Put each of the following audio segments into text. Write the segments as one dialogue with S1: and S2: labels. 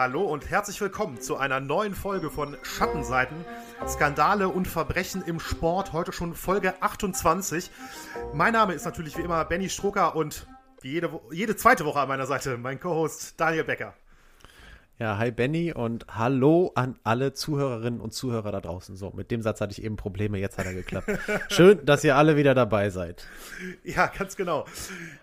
S1: Hallo und herzlich willkommen zu einer neuen Folge von Schattenseiten, Skandale und Verbrechen im Sport. Heute schon Folge 28. Mein Name ist natürlich wie immer Benny Strucker und jede, jede zweite Woche an meiner Seite mein Co-Host Daniel Becker.
S2: Ja, hi Benny und hallo an alle Zuhörerinnen und Zuhörer da draußen. So, mit dem Satz hatte ich eben Probleme, jetzt hat er geklappt. Schön, dass ihr alle wieder dabei seid.
S1: Ja, ganz genau.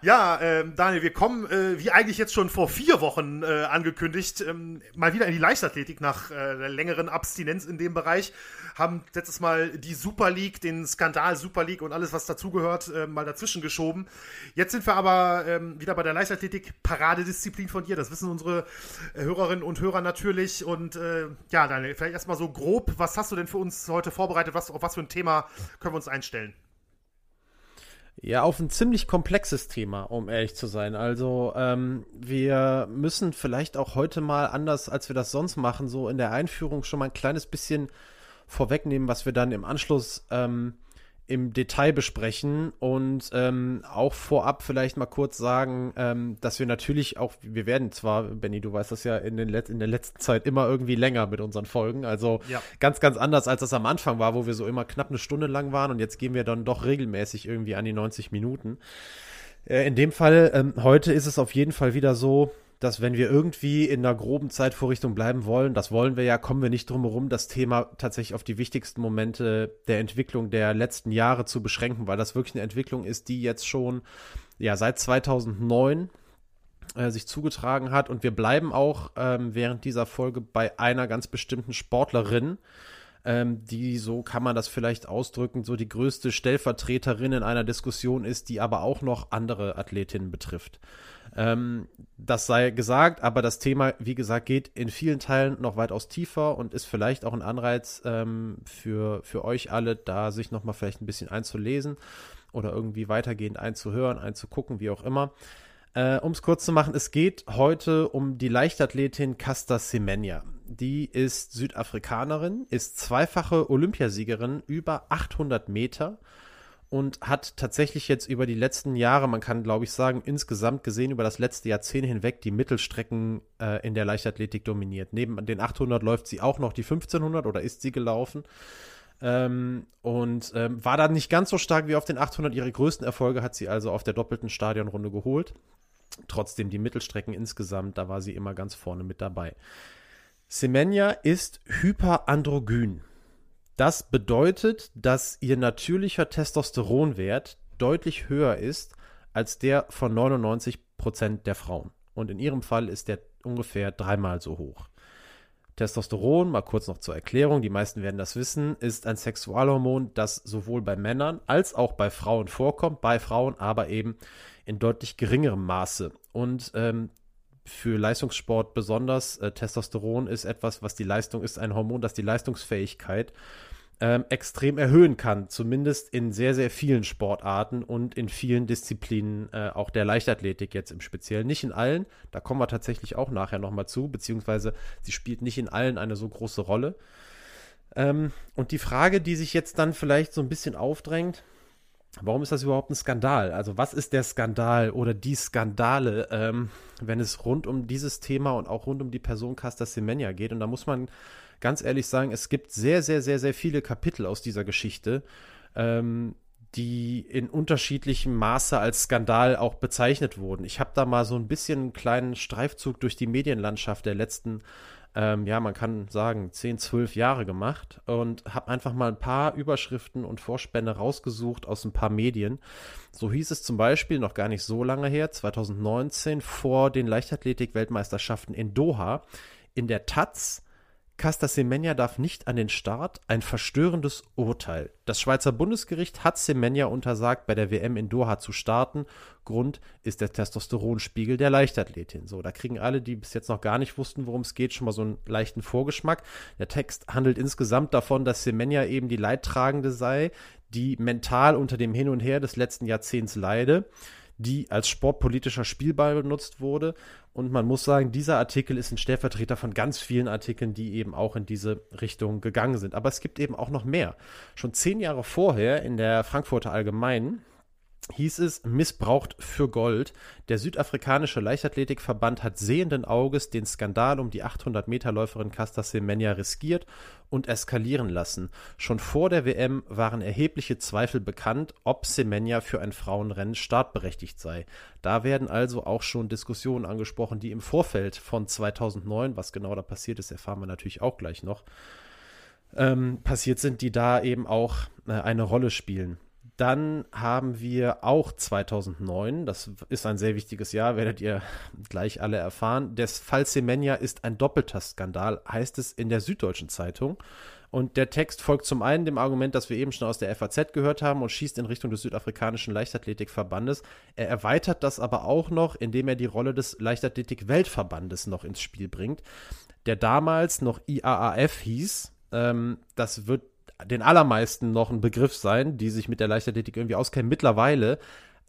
S1: Ja, ähm, Daniel, wir kommen, äh, wie eigentlich jetzt schon vor vier Wochen äh, angekündigt, ähm, mal wieder in die Leichtathletik nach äh, längeren Abstinenz in dem Bereich. Haben letztes Mal die Super League, den Skandal Super League und alles, was dazugehört, äh, mal dazwischen geschoben. Jetzt sind wir aber ähm, wieder bei der Leichtathletik, Paradedisziplin von dir. Das wissen unsere äh, Hörerinnen und Hörer natürlich. Und äh, ja, Daniel, vielleicht erstmal so grob, was hast du denn für uns heute vorbereitet? Was, auf was für ein Thema können wir uns einstellen?
S2: Ja, auf ein ziemlich komplexes Thema, um ehrlich zu sein. Also ähm, wir müssen vielleicht auch heute mal anders, als wir das sonst machen, so in der Einführung schon mal ein kleines bisschen vorwegnehmen, was wir dann im Anschluss ähm, im Detail besprechen und ähm, auch vorab vielleicht mal kurz sagen, ähm, dass wir natürlich auch, wir werden zwar, Benny, du weißt das ja in, den Let in der letzten Zeit immer irgendwie länger mit unseren Folgen, also ja. ganz, ganz anders, als das am Anfang war, wo wir so immer knapp eine Stunde lang waren und jetzt gehen wir dann doch regelmäßig irgendwie an die 90 Minuten. Äh, in dem Fall, ähm, heute ist es auf jeden Fall wieder so, dass wenn wir irgendwie in einer groben Zeitvorrichtung bleiben wollen, das wollen wir ja, kommen wir nicht drum herum, das Thema tatsächlich auf die wichtigsten Momente der Entwicklung der letzten Jahre zu beschränken, weil das wirklich eine Entwicklung ist, die jetzt schon ja seit 2009 äh, sich zugetragen hat. Und wir bleiben auch ähm, während dieser Folge bei einer ganz bestimmten Sportlerin, ähm, die, so kann man das vielleicht ausdrücken, so die größte Stellvertreterin in einer Diskussion ist, die aber auch noch andere Athletinnen betrifft. Ähm, das sei gesagt, aber das Thema, wie gesagt, geht in vielen Teilen noch weitaus tiefer und ist vielleicht auch ein Anreiz ähm, für, für euch alle, da sich nochmal vielleicht ein bisschen einzulesen oder irgendwie weitergehend einzuhören, einzugucken, wie auch immer. Äh, um es kurz zu machen, es geht heute um die Leichtathletin Casta Semenya. Die ist Südafrikanerin, ist zweifache Olympiasiegerin über 800 Meter und hat tatsächlich jetzt über die letzten Jahre, man kann glaube ich sagen, insgesamt gesehen über das letzte Jahrzehnt hinweg die Mittelstrecken äh, in der Leichtathletik dominiert. Neben den 800 läuft sie auch noch die 1500 oder ist sie gelaufen. Ähm, und ähm, war da nicht ganz so stark wie auf den 800. Ihre größten Erfolge hat sie also auf der doppelten Stadionrunde geholt. Trotzdem die Mittelstrecken insgesamt, da war sie immer ganz vorne mit dabei. Semenya ist hyperandrogyn. Das bedeutet, dass ihr natürlicher Testosteronwert deutlich höher ist als der von 99 Prozent der Frauen. Und in ihrem Fall ist der ungefähr dreimal so hoch. Testosteron, mal kurz noch zur Erklärung, die meisten werden das wissen, ist ein Sexualhormon, das sowohl bei Männern als auch bei Frauen vorkommt, bei Frauen aber eben in deutlich geringerem Maße. Und ähm, für Leistungssport besonders, äh, Testosteron ist etwas, was die Leistung ist, ein Hormon, das die Leistungsfähigkeit ähm, extrem erhöhen kann, zumindest in sehr, sehr vielen Sportarten und in vielen Disziplinen, äh, auch der Leichtathletik jetzt im Speziellen. Nicht in allen, da kommen wir tatsächlich auch nachher nochmal zu, beziehungsweise sie spielt nicht in allen eine so große Rolle. Ähm, und die Frage, die sich jetzt dann vielleicht so ein bisschen aufdrängt, Warum ist das überhaupt ein Skandal? Also was ist der Skandal oder die Skandale, ähm, wenn es rund um dieses Thema und auch rund um die Person Casta Semenya geht? Und da muss man ganz ehrlich sagen, es gibt sehr, sehr, sehr, sehr viele Kapitel aus dieser Geschichte, ähm, die in unterschiedlichem Maße als Skandal auch bezeichnet wurden. Ich habe da mal so ein bisschen einen kleinen Streifzug durch die Medienlandschaft der letzten ähm, ja, man kann sagen, 10, 12 Jahre gemacht und habe einfach mal ein paar Überschriften und Vorspänne rausgesucht aus ein paar Medien. So hieß es zum Beispiel noch gar nicht so lange her, 2019 vor den Leichtathletik-Weltmeisterschaften in Doha, in der Taz Casta Semenya darf nicht an den Start. Ein verstörendes Urteil. Das Schweizer Bundesgericht hat Semenya untersagt, bei der WM in Doha zu starten. Grund ist der Testosteronspiegel der Leichtathletin. So, da kriegen alle, die bis jetzt noch gar nicht wussten, worum es geht, schon mal so einen leichten Vorgeschmack. Der Text handelt insgesamt davon, dass Semenya eben die Leidtragende sei, die mental unter dem Hin und Her des letzten Jahrzehnts leide die als sportpolitischer Spielball benutzt wurde. Und man muss sagen, dieser Artikel ist ein Stellvertreter von ganz vielen Artikeln, die eben auch in diese Richtung gegangen sind. Aber es gibt eben auch noch mehr. Schon zehn Jahre vorher in der Frankfurter Allgemeinen hieß es missbraucht für Gold. Der südafrikanische Leichtathletikverband hat sehenden Auges den Skandal um die 800-Meter-Läuferin Casta Semenya riskiert und eskalieren lassen. Schon vor der WM waren erhebliche Zweifel bekannt, ob Semenya für ein Frauenrennen startberechtigt sei. Da werden also auch schon Diskussionen angesprochen, die im Vorfeld von 2009, was genau da passiert ist, erfahren wir natürlich auch gleich noch, ähm, passiert sind, die da eben auch äh, eine Rolle spielen. Dann haben wir auch 2009, das ist ein sehr wichtiges Jahr, werdet ihr gleich alle erfahren. Das Fall Semenya ist ein doppelter Skandal, heißt es in der Süddeutschen Zeitung. Und der Text folgt zum einen dem Argument, das wir eben schon aus der FAZ gehört haben und schießt in Richtung des südafrikanischen Leichtathletikverbandes. Er erweitert das aber auch noch, indem er die Rolle des Leichtathletik-Weltverbandes noch ins Spiel bringt, der damals noch IAAF hieß. Ähm, das wird den allermeisten noch ein Begriff sein, die sich mit der Leichtathletik irgendwie auskennen. Mittlerweile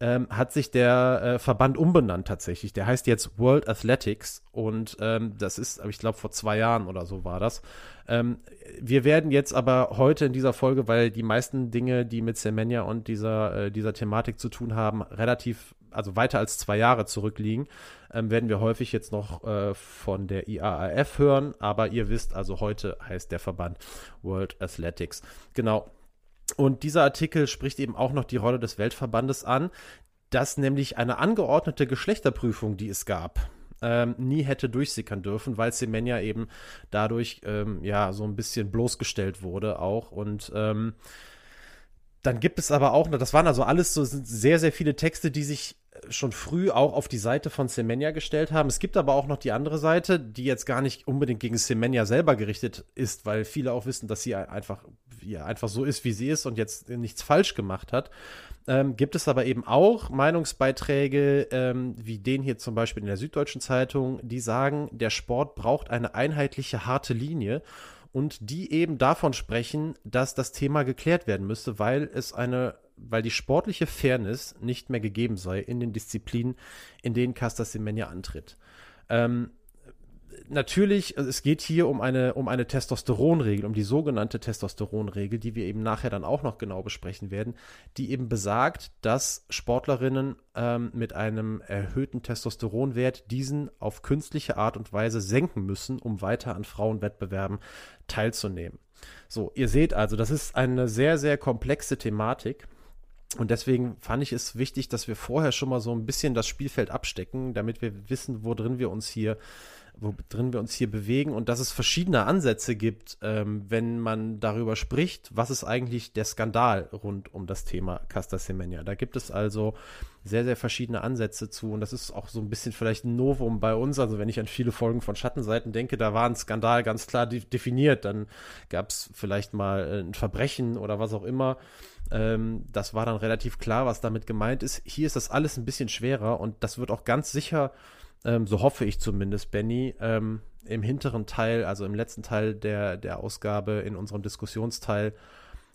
S2: ähm, hat sich der äh, Verband umbenannt tatsächlich. Der heißt jetzt World Athletics und ähm, das ist, ich glaube, vor zwei Jahren oder so war das. Ähm, wir werden jetzt aber heute in dieser Folge, weil die meisten Dinge, die mit Semenya und dieser, äh, dieser Thematik zu tun haben, relativ also weiter als zwei Jahre zurückliegen, ähm, werden wir häufig jetzt noch äh, von der IAAF hören. Aber ihr wisst, also heute heißt der Verband World Athletics. Genau. Und dieser Artikel spricht eben auch noch die Rolle des Weltverbandes an, dass nämlich eine angeordnete Geschlechterprüfung, die es gab, ähm, nie hätte durchsickern dürfen, weil Semenya eben dadurch ähm, ja so ein bisschen bloßgestellt wurde auch und ähm, dann gibt es aber auch, das waren also alles so sehr, sehr viele Texte, die sich schon früh auch auf die Seite von Semenya gestellt haben. Es gibt aber auch noch die andere Seite, die jetzt gar nicht unbedingt gegen Semenya selber gerichtet ist, weil viele auch wissen, dass sie einfach, ja, einfach so ist, wie sie ist und jetzt nichts falsch gemacht hat. Ähm, gibt es aber eben auch Meinungsbeiträge, ähm, wie den hier zum Beispiel in der Süddeutschen Zeitung, die sagen, der Sport braucht eine einheitliche, harte Linie und die eben davon sprechen, dass das Thema geklärt werden müsste, weil es eine weil die sportliche Fairness nicht mehr gegeben sei in den Disziplinen, in denen Casta Semenya antritt. Ähm, natürlich, also es geht hier um eine, um eine Testosteronregel, um die sogenannte Testosteronregel, die wir eben nachher dann auch noch genau besprechen werden, die eben besagt, dass Sportlerinnen ähm, mit einem erhöhten Testosteronwert diesen auf künstliche Art und Weise senken müssen, um weiter an Frauenwettbewerben teilzunehmen. So, ihr seht also, das ist eine sehr, sehr komplexe Thematik. Und deswegen fand ich es wichtig, dass wir vorher schon mal so ein bisschen das Spielfeld abstecken, damit wir wissen, wo drin wir uns hier, wo drin wir uns hier bewegen und dass es verschiedene Ansätze gibt, ähm, wenn man darüber spricht, was ist eigentlich der Skandal rund um das Thema Casta Semenya. Da gibt es also sehr, sehr verschiedene Ansätze zu und das ist auch so ein bisschen vielleicht ein Novum bei uns. Also wenn ich an viele Folgen von Schattenseiten denke, da war ein Skandal ganz klar definiert. Dann gab es vielleicht mal äh, ein Verbrechen oder was auch immer ähm, das war dann relativ klar, was damit gemeint ist. Hier ist das alles ein bisschen schwerer und das wird auch ganz sicher, ähm, so hoffe ich zumindest, Benny, ähm, im hinteren Teil, also im letzten Teil der, der Ausgabe, in unserem Diskussionsteil,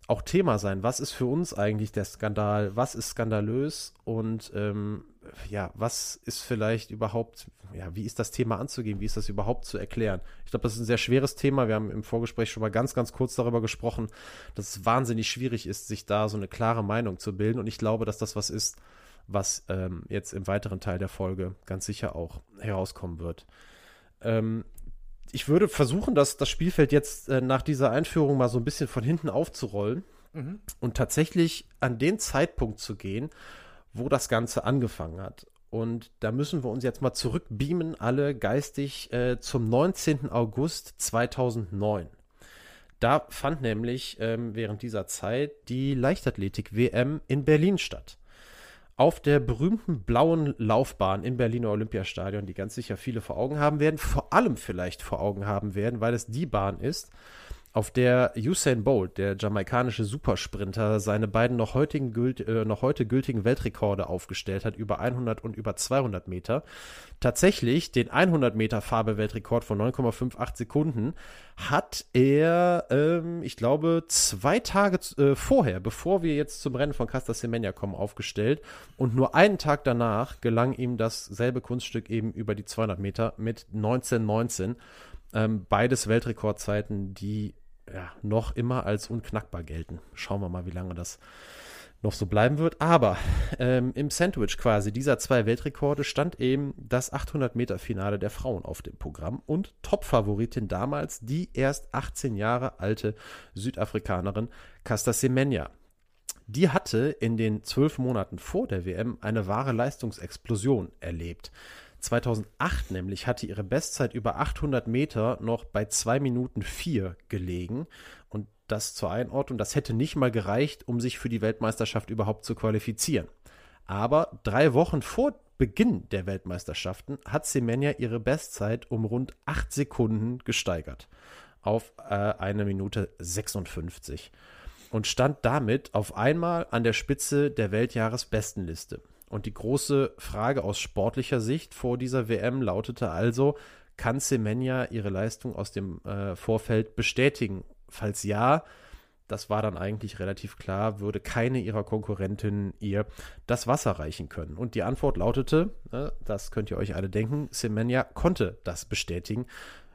S2: auch Thema sein. Was ist für uns eigentlich der Skandal? Was ist skandalös? Und ähm, ja, was ist vielleicht überhaupt, ja, wie ist das Thema anzugehen? Wie ist das überhaupt zu erklären? Ich glaube, das ist ein sehr schweres Thema. Wir haben im Vorgespräch schon mal ganz, ganz kurz darüber gesprochen, dass es wahnsinnig schwierig ist, sich da so eine klare Meinung zu bilden. Und ich glaube, dass das was ist, was ähm, jetzt im weiteren Teil der Folge ganz sicher auch herauskommen wird. Ähm, ich würde versuchen, das, das Spielfeld jetzt äh, nach dieser Einführung mal so ein bisschen von hinten aufzurollen mhm. und tatsächlich an den Zeitpunkt zu gehen, wo das Ganze angefangen hat. Und da müssen wir uns jetzt mal zurückbeamen, alle geistig äh, zum 19. August 2009. Da fand nämlich ähm, während dieser Zeit die Leichtathletik-WM in Berlin statt. Auf der berühmten blauen Laufbahn im Berliner Olympiastadion, die ganz sicher viele vor Augen haben werden, vor allem vielleicht vor Augen haben werden, weil es die Bahn ist, auf der Usain Bolt, der jamaikanische Supersprinter, seine beiden noch, heutigen, äh, noch heute gültigen Weltrekorde aufgestellt hat, über 100 und über 200 Meter. Tatsächlich den 100 Meter Farbe-Weltrekord von 9,58 Sekunden hat er, ähm, ich glaube, zwei Tage äh, vorher, bevor wir jetzt zum Rennen von Casta Semenya kommen, aufgestellt. Und nur einen Tag danach gelang ihm dasselbe Kunststück eben über die 200 Meter mit 19,19. Ähm, beides Weltrekordzeiten, die ja, noch immer als unknackbar gelten. Schauen wir mal, wie lange das noch so bleiben wird. Aber ähm, im Sandwich quasi dieser zwei Weltrekorde stand eben das 800 Meter Finale der Frauen auf dem Programm und Topfavoritin damals die erst 18 Jahre alte Südafrikanerin Casta Semenya. Die hatte in den zwölf Monaten vor der WM eine wahre Leistungsexplosion erlebt. 2008 nämlich hatte ihre Bestzeit über 800 Meter noch bei 2 Minuten 4 gelegen. Und das zur Einordnung, das hätte nicht mal gereicht, um sich für die Weltmeisterschaft überhaupt zu qualifizieren. Aber drei Wochen vor Beginn der Weltmeisterschaften hat Semenya ihre Bestzeit um rund 8 Sekunden gesteigert auf äh, eine Minute 56 und stand damit auf einmal an der Spitze der Weltjahresbestenliste. Und die große Frage aus sportlicher Sicht vor dieser WM lautete also, kann Semenya ihre Leistung aus dem äh, Vorfeld bestätigen? Falls ja, das war dann eigentlich relativ klar, würde keine ihrer Konkurrentinnen ihr das Wasser reichen können. Und die Antwort lautete, äh, das könnt ihr euch alle denken, Semenya konnte das bestätigen.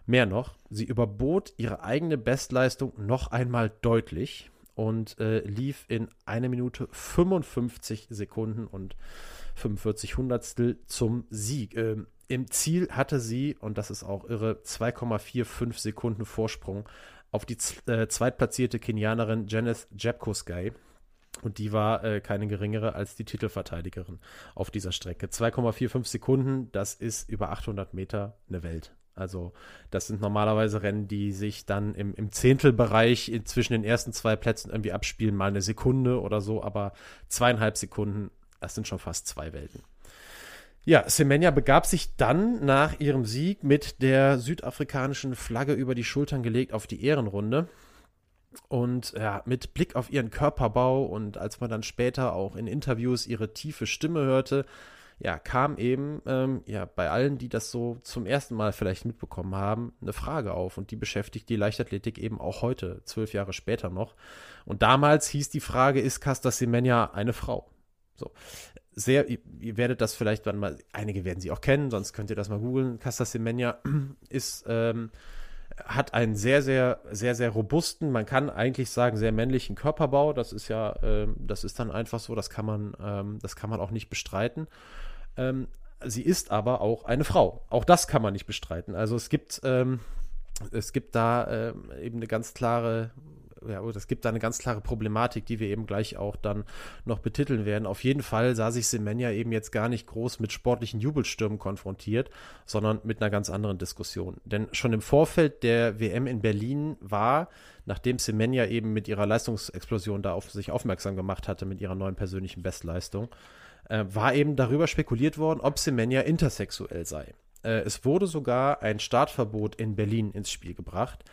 S2: Mehr noch, sie überbot ihre eigene Bestleistung noch einmal deutlich und äh, lief in eine Minute 55 Sekunden und 45 Hundertstel zum Sieg. Ähm, Im Ziel hatte sie, und das ist auch irre, 2,45 Sekunden Vorsprung auf die äh, zweitplatzierte Kenianerin Janice Jepkosgei. Und die war äh, keine geringere als die Titelverteidigerin auf dieser Strecke. 2,45 Sekunden, das ist über 800 Meter eine Welt. Also das sind normalerweise Rennen, die sich dann im, im Zehntelbereich zwischen den ersten zwei Plätzen irgendwie abspielen, mal eine Sekunde oder so, aber zweieinhalb Sekunden, das sind schon fast zwei Welten. Ja, Semenya begab sich dann nach ihrem Sieg mit der südafrikanischen Flagge über die Schultern gelegt auf die Ehrenrunde. Und ja, mit Blick auf ihren Körperbau und als man dann später auch in Interviews ihre tiefe Stimme hörte, ja, kam eben ähm, ja bei allen, die das so zum ersten Mal vielleicht mitbekommen haben, eine Frage auf und die beschäftigt die Leichtathletik eben auch heute, zwölf Jahre später noch. Und damals hieß die Frage, ist Casta Semenya eine Frau? So. Sehr, ihr, werdet das vielleicht dann mal, einige werden sie auch kennen, sonst könnt ihr das mal googeln. Casta Semenya ist, ähm, hat einen sehr, sehr, sehr, sehr robusten, man kann eigentlich sagen, sehr männlichen Körperbau. Das ist ja, ähm, das ist dann einfach so, das kann man, ähm, das kann man auch nicht bestreiten. Ähm, sie ist aber auch eine Frau. Auch das kann man nicht bestreiten. Also es gibt, ähm, es gibt da ähm, eben eine ganz klare, ja, es gibt da eine ganz klare Problematik, die wir eben gleich auch dann noch betiteln werden. Auf jeden Fall sah sich Semenya eben jetzt gar nicht groß mit sportlichen Jubelstürmen konfrontiert, sondern mit einer ganz anderen Diskussion. Denn schon im Vorfeld der WM in Berlin war, nachdem Semenya eben mit ihrer Leistungsexplosion da auf sich aufmerksam gemacht hatte, mit ihrer neuen persönlichen Bestleistung, äh, war eben darüber spekuliert worden, ob Semenya intersexuell sei. Äh, es wurde sogar ein Startverbot in Berlin ins Spiel gebracht.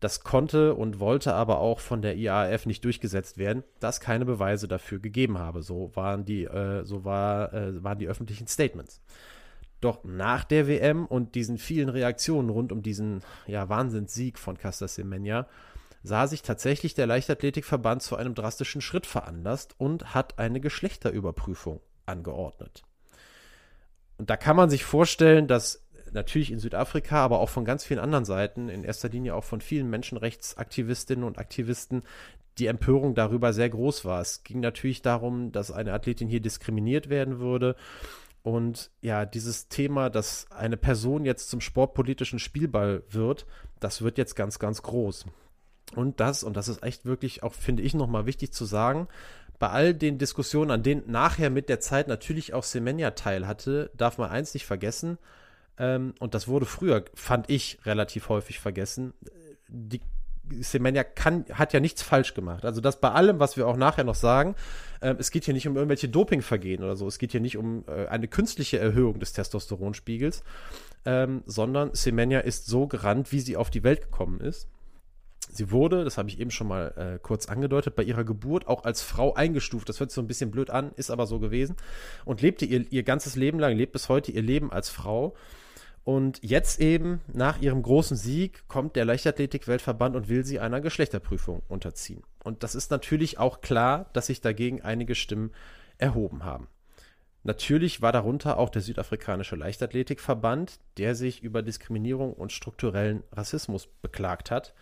S2: Das konnte und wollte aber auch von der IAAF nicht durchgesetzt werden, da es keine Beweise dafür gegeben habe. So waren die, äh, so war, äh, waren die öffentlichen Statements. Doch nach der WM und diesen vielen Reaktionen rund um diesen ja, Wahnsinnssieg von Casta Semenya sah sich tatsächlich der Leichtathletikverband zu einem drastischen Schritt veranlasst und hat eine Geschlechterüberprüfung angeordnet. Und da kann man sich vorstellen, dass natürlich in Südafrika, aber auch von ganz vielen anderen Seiten, in erster Linie auch von vielen Menschenrechtsaktivistinnen und Aktivisten, die Empörung darüber sehr groß war. Es ging natürlich darum, dass eine Athletin hier diskriminiert werden würde. Und ja, dieses Thema, dass eine Person jetzt zum sportpolitischen Spielball wird, das wird jetzt ganz, ganz groß. Und das, und das ist echt wirklich auch, finde ich, nochmal wichtig zu sagen, bei all den Diskussionen, an denen nachher mit der Zeit natürlich auch Semenya teil hatte, darf man eins nicht vergessen, ähm, und das wurde früher, fand ich, relativ häufig vergessen, die Semenya kann, hat ja nichts falsch gemacht. Also das bei allem, was wir auch nachher noch sagen, äh, es geht hier nicht um irgendwelche Dopingvergehen oder so, es geht hier nicht um äh, eine künstliche Erhöhung des Testosteronspiegels, ähm, sondern Semenya ist so gerannt, wie sie auf die Welt gekommen ist. Sie wurde, das habe ich eben schon mal äh, kurz angedeutet, bei ihrer Geburt auch als Frau eingestuft. Das hört sich so ein bisschen blöd an, ist aber so gewesen. Und lebte ihr, ihr ganzes Leben lang, lebt bis heute ihr Leben als Frau. Und jetzt eben, nach ihrem großen Sieg, kommt der Leichtathletik-Weltverband und will sie einer Geschlechterprüfung unterziehen. Und das ist natürlich auch klar, dass sich dagegen einige Stimmen erhoben haben. Natürlich war darunter auch der südafrikanische Leichtathletikverband, der sich über Diskriminierung und strukturellen Rassismus beklagt hat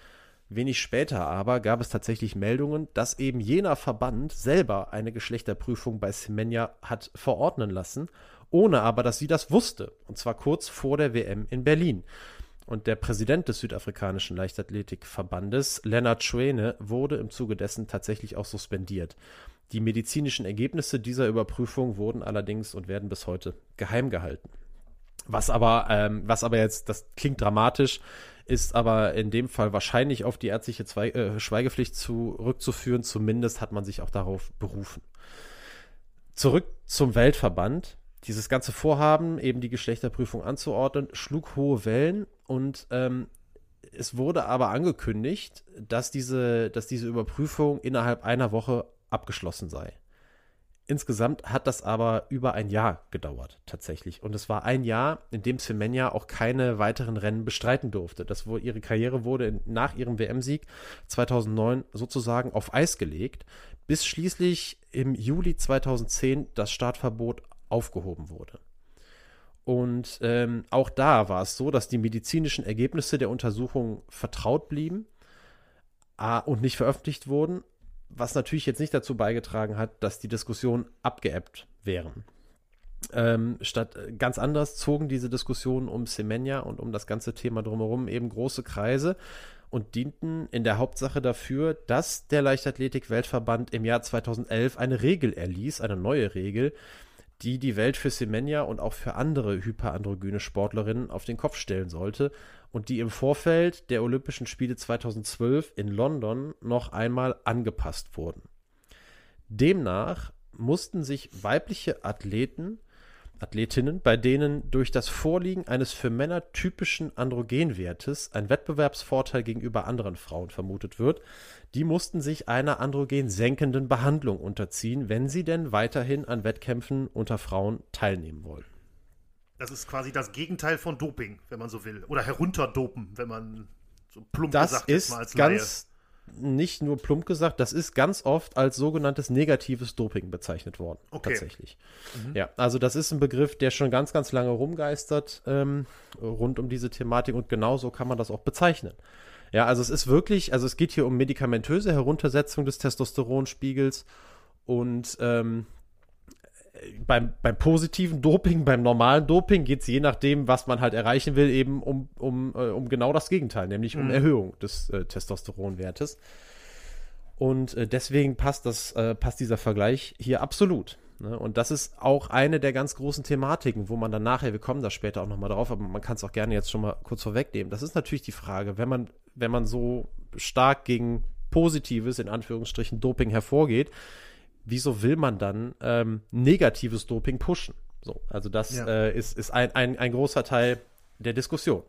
S2: Wenig später aber gab es tatsächlich Meldungen, dass eben jener Verband selber eine Geschlechterprüfung bei Semenya hat verordnen lassen, ohne aber, dass sie das wusste. Und zwar kurz vor der WM in Berlin. Und der Präsident des südafrikanischen Leichtathletikverbandes, Lennart Schwene, wurde im Zuge dessen tatsächlich auch suspendiert. Die medizinischen Ergebnisse dieser Überprüfung wurden allerdings und werden bis heute geheim gehalten. Was aber, ähm, was aber jetzt, das klingt dramatisch, ist aber in dem Fall wahrscheinlich auf die ärztliche Zwei äh, Schweigepflicht zurückzuführen. Zumindest hat man sich auch darauf berufen. Zurück zum Weltverband. Dieses ganze Vorhaben, eben die Geschlechterprüfung anzuordnen, schlug hohe Wellen und ähm, es wurde aber angekündigt, dass diese, dass diese Überprüfung innerhalb einer Woche abgeschlossen sei. Insgesamt hat das aber über ein Jahr gedauert, tatsächlich. Und es war ein Jahr, in dem Semenya auch keine weiteren Rennen bestreiten durfte. Das, wo ihre Karriere wurde nach ihrem WM-Sieg 2009 sozusagen auf Eis gelegt, bis schließlich im Juli 2010 das Startverbot aufgehoben wurde. Und ähm, auch da war es so, dass die medizinischen Ergebnisse der Untersuchung vertraut blieben und nicht veröffentlicht wurden, was natürlich jetzt nicht dazu beigetragen hat, dass die Diskussionen abgeebbt wären. Ähm, statt äh, ganz anders zogen diese Diskussionen um Semenya und um das ganze Thema drumherum eben große Kreise und dienten in der Hauptsache dafür, dass der Leichtathletik-Weltverband im Jahr 2011 eine Regel erließ, eine neue Regel, die die Welt für Semenya und auch für andere hyperandrogyne Sportlerinnen auf den Kopf stellen sollte und die im Vorfeld der Olympischen Spiele 2012 in London noch einmal angepasst wurden. Demnach mussten sich weibliche Athleten, Athletinnen, bei denen durch das Vorliegen eines für Männer typischen Androgenwertes ein Wettbewerbsvorteil gegenüber anderen Frauen vermutet wird, die mussten sich einer androgen senkenden Behandlung unterziehen, wenn sie denn weiterhin an Wettkämpfen unter Frauen teilnehmen wollen.
S1: Das ist quasi das Gegenteil von Doping, wenn man so will. Oder herunterdopen, wenn man so
S2: plump das gesagt ist mal als ganz nicht nur plump gesagt, das ist ganz oft als sogenanntes negatives Doping bezeichnet worden. Okay. Tatsächlich. Mhm. Ja, also das ist ein Begriff, der schon ganz, ganz lange rumgeistert ähm, rund um diese Thematik und genauso kann man das auch bezeichnen. Ja, also es ist wirklich, also es geht hier um medikamentöse Heruntersetzung des Testosteronspiegels und ähm, beim, beim positiven Doping, beim normalen Doping geht es je nachdem, was man halt erreichen will, eben um, um, äh, um genau das Gegenteil, nämlich um mhm. Erhöhung des äh, Testosteronwertes. Und äh, deswegen passt das, äh, passt dieser Vergleich hier absolut. Ne? Und das ist auch eine der ganz großen Thematiken, wo man dann nachher, wir kommen da später auch nochmal drauf, aber man kann es auch gerne jetzt schon mal kurz vorwegnehmen. Das ist natürlich die Frage, wenn man, wenn man so stark gegen positives, in Anführungsstrichen, Doping hervorgeht, wieso will man dann ähm, negatives Doping pushen? So, also das ja. äh, ist, ist ein, ein, ein großer Teil der Diskussion.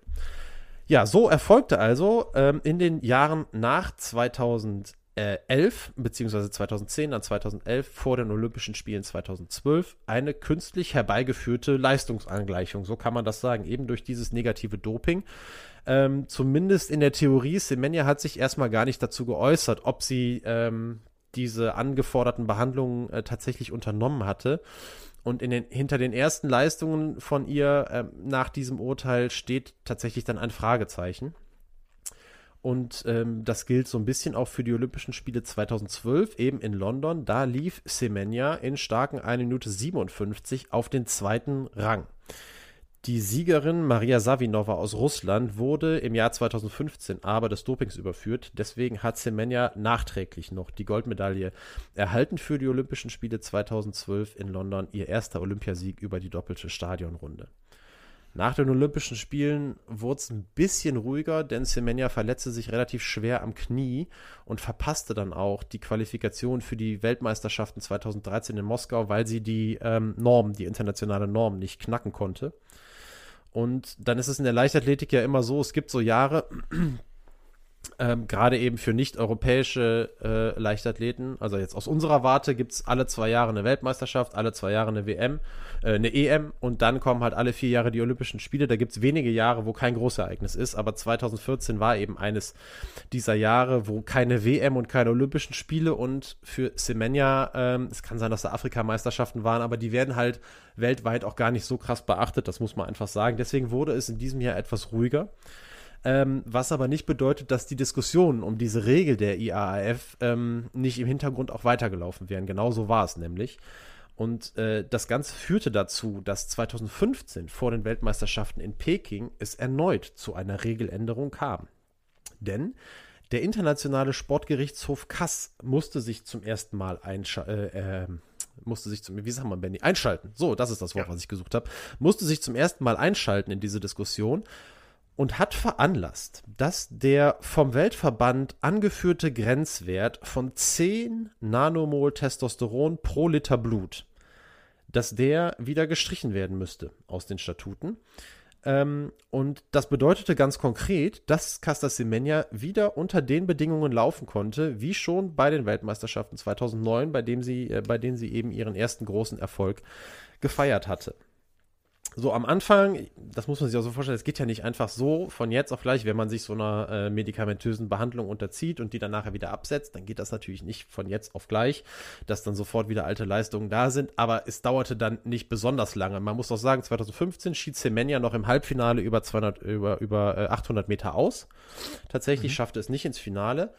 S2: Ja, so erfolgte also ähm, in den Jahren nach 2011 beziehungsweise 2010 dann 2011 vor den Olympischen Spielen 2012 eine künstlich herbeigeführte Leistungsangleichung. So kann man das sagen, eben durch dieses negative Doping. Ähm, zumindest in der Theorie, Semenya hat sich erstmal gar nicht dazu geäußert, ob sie ähm, diese angeforderten Behandlungen äh, tatsächlich unternommen hatte. Und in den, hinter den ersten Leistungen von ihr äh, nach diesem Urteil steht tatsächlich dann ein Fragezeichen. Und ähm, das gilt so ein bisschen auch für die Olympischen Spiele 2012, eben in London. Da lief Semenya in starken 1 Minute 57 auf den zweiten Rang. Die Siegerin Maria Savinova aus Russland wurde im Jahr 2015 aber des Dopings überführt. Deswegen hat Semenya nachträglich noch die Goldmedaille erhalten für die Olympischen Spiele 2012 in London, ihr erster Olympiasieg über die doppelte Stadionrunde. Nach den Olympischen Spielen wurde es ein bisschen ruhiger, denn Semenya verletzte sich relativ schwer am Knie und verpasste dann auch die Qualifikation für die Weltmeisterschaften 2013 in Moskau, weil sie die ähm, Norm, die internationale Norm, nicht knacken konnte. Und dann ist es in der Leichtathletik ja immer so, es gibt so Jahre, ähm, gerade eben für nicht-europäische äh, Leichtathleten, also jetzt aus unserer Warte gibt es alle zwei Jahre eine Weltmeisterschaft, alle zwei Jahre eine WM, äh, eine EM und dann kommen halt alle vier Jahre die Olympischen Spiele. Da gibt es wenige Jahre, wo kein Großereignis ist, aber 2014 war eben eines dieser Jahre, wo keine WM und keine Olympischen Spiele und für Semenya, ähm, es kann sein, dass da Afrikameisterschaften waren, aber die werden halt weltweit auch gar nicht so krass beachtet, das muss man einfach sagen. Deswegen wurde es in diesem Jahr etwas ruhiger. Ähm, was aber nicht bedeutet, dass die Diskussionen um diese Regel der IAAF ähm, nicht im Hintergrund auch weitergelaufen wären. Genauso war es nämlich. Und äh, das Ganze führte dazu, dass 2015 vor den Weltmeisterschaften in Peking es erneut zu einer Regeländerung kam. Denn der internationale Sportgerichtshof Kass musste sich zum ersten Mal einschalten. Äh, äh, musste sich zum, wie sagt man, Benny? Einschalten. So, das ist das Wort, ja. was ich gesucht habe. Musste sich zum ersten Mal einschalten in diese Diskussion und hat veranlasst, dass der vom Weltverband angeführte Grenzwert von 10 Nanomol Testosteron pro Liter Blut, dass der wieder gestrichen werden müsste aus den Statuten. Ähm, und das bedeutete ganz konkret, dass Casta Semenya wieder unter den Bedingungen laufen konnte, wie schon bei den Weltmeisterschaften 2009, bei, dem sie, äh, bei denen sie eben ihren ersten großen Erfolg gefeiert hatte so am Anfang, das muss man sich auch so vorstellen, es geht ja nicht einfach so von jetzt auf gleich, wenn man sich so einer äh, medikamentösen Behandlung unterzieht und die dann nachher wieder absetzt, dann geht das natürlich nicht von jetzt auf gleich, dass dann sofort wieder alte Leistungen da sind, aber es dauerte dann nicht besonders lange. Man muss auch sagen, 2015 schied Semenya noch im Halbfinale über 200, über, über äh, 800 Meter aus. Tatsächlich mhm. schaffte es nicht ins Finale.